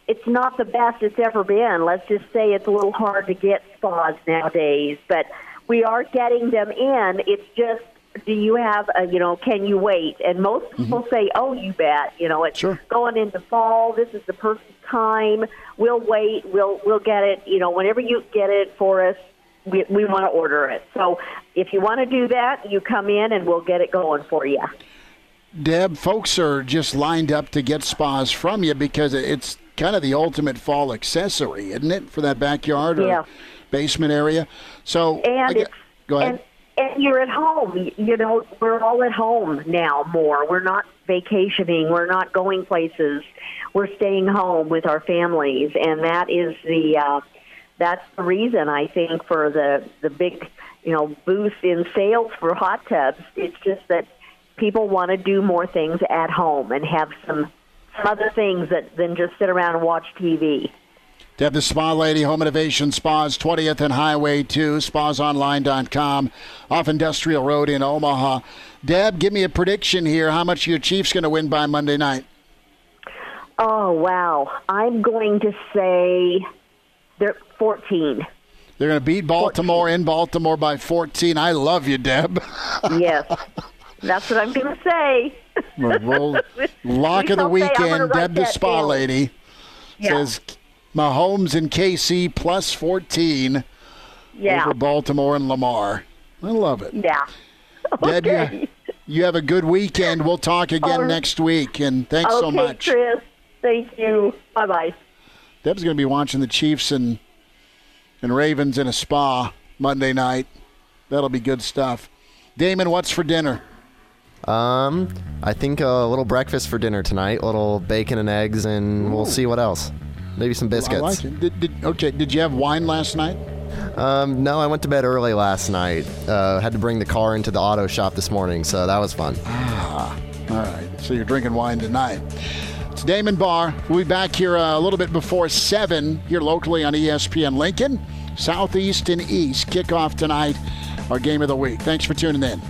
N: it's not the best it's ever been. Let's just say it's a little hard to get spas nowadays, but we are getting them in. It's just, do you have a, you know, can you wait? And most mm-hmm. people say, oh, you bet. You know, it's going into fall. This is the perfect time. We'll wait. We'll we'll get it. You know, whenever you get it for us, we we want to order it. So if you want to do that, you come in and we'll get it going for you.
A: Deb, folks are just lined up to get spas from you because it's kind of the ultimate fall accessory, isn't it, for that backyard or
N: Yeah.
A: basement area? So,
N: And it's
A: go ahead.
N: And, and you're at home. You know, we're all at home now more. We're not vacationing. We're not going places. We're staying home with our families, and that is the uh, that's the reason I think for the the big you know boost in sales for hot tubs. It's just that people want to do more things at home and have some some other things that than just sit around and watch TV.
A: Deb, the Spa Lady, Home Innovation Spas, 20th and Highway 2, spasonline.com, off Industrial Road in Omaha. Deb, give me a prediction here. How much are your Chiefs going to win by Monday night?
N: Oh wow! I'm going to say they're 14.
A: They're going to beat Baltimore in Baltimore by 14. I love you, Deb. [laughs]
N: yes, that's what I'm going to say. [laughs]
A: Well, lock of the
N: Please don't say I'm gonna
A: weekend, Deb the Spa
N: down.
A: Lady
N: Yeah.
A: says Mahomes and KC plus 14
N: Yeah.
A: over Baltimore and Lamar. I love it.
N: Yeah.
A: Deb, you, you have a good weekend. We'll talk again
N: right.
A: next week. And thanks
N: okay,
A: so much.
N: Chris. Thank you. Bye bye.
A: Deb's going to be watching the Chiefs and and Ravens in a spa Monday night. That'll be good stuff. Damon, what's for dinner?
J: Um, I think a little breakfast for dinner tonight, a little bacon and eggs, and we'll see what else. Maybe some biscuits.
A: I like it. Did, did, okay, did you have wine last night?
J: Um, no, I went to bed early last night. Uh, had to bring the car into the auto shop this morning, so that was fun.
A: Ah, all right. So you're drinking wine tonight. It's Damon Barr. We'll be back here uh, a little bit before 7 here locally on ESPN Lincoln. Southeast and East kickoff tonight, our game of the week. Thanks for tuning in.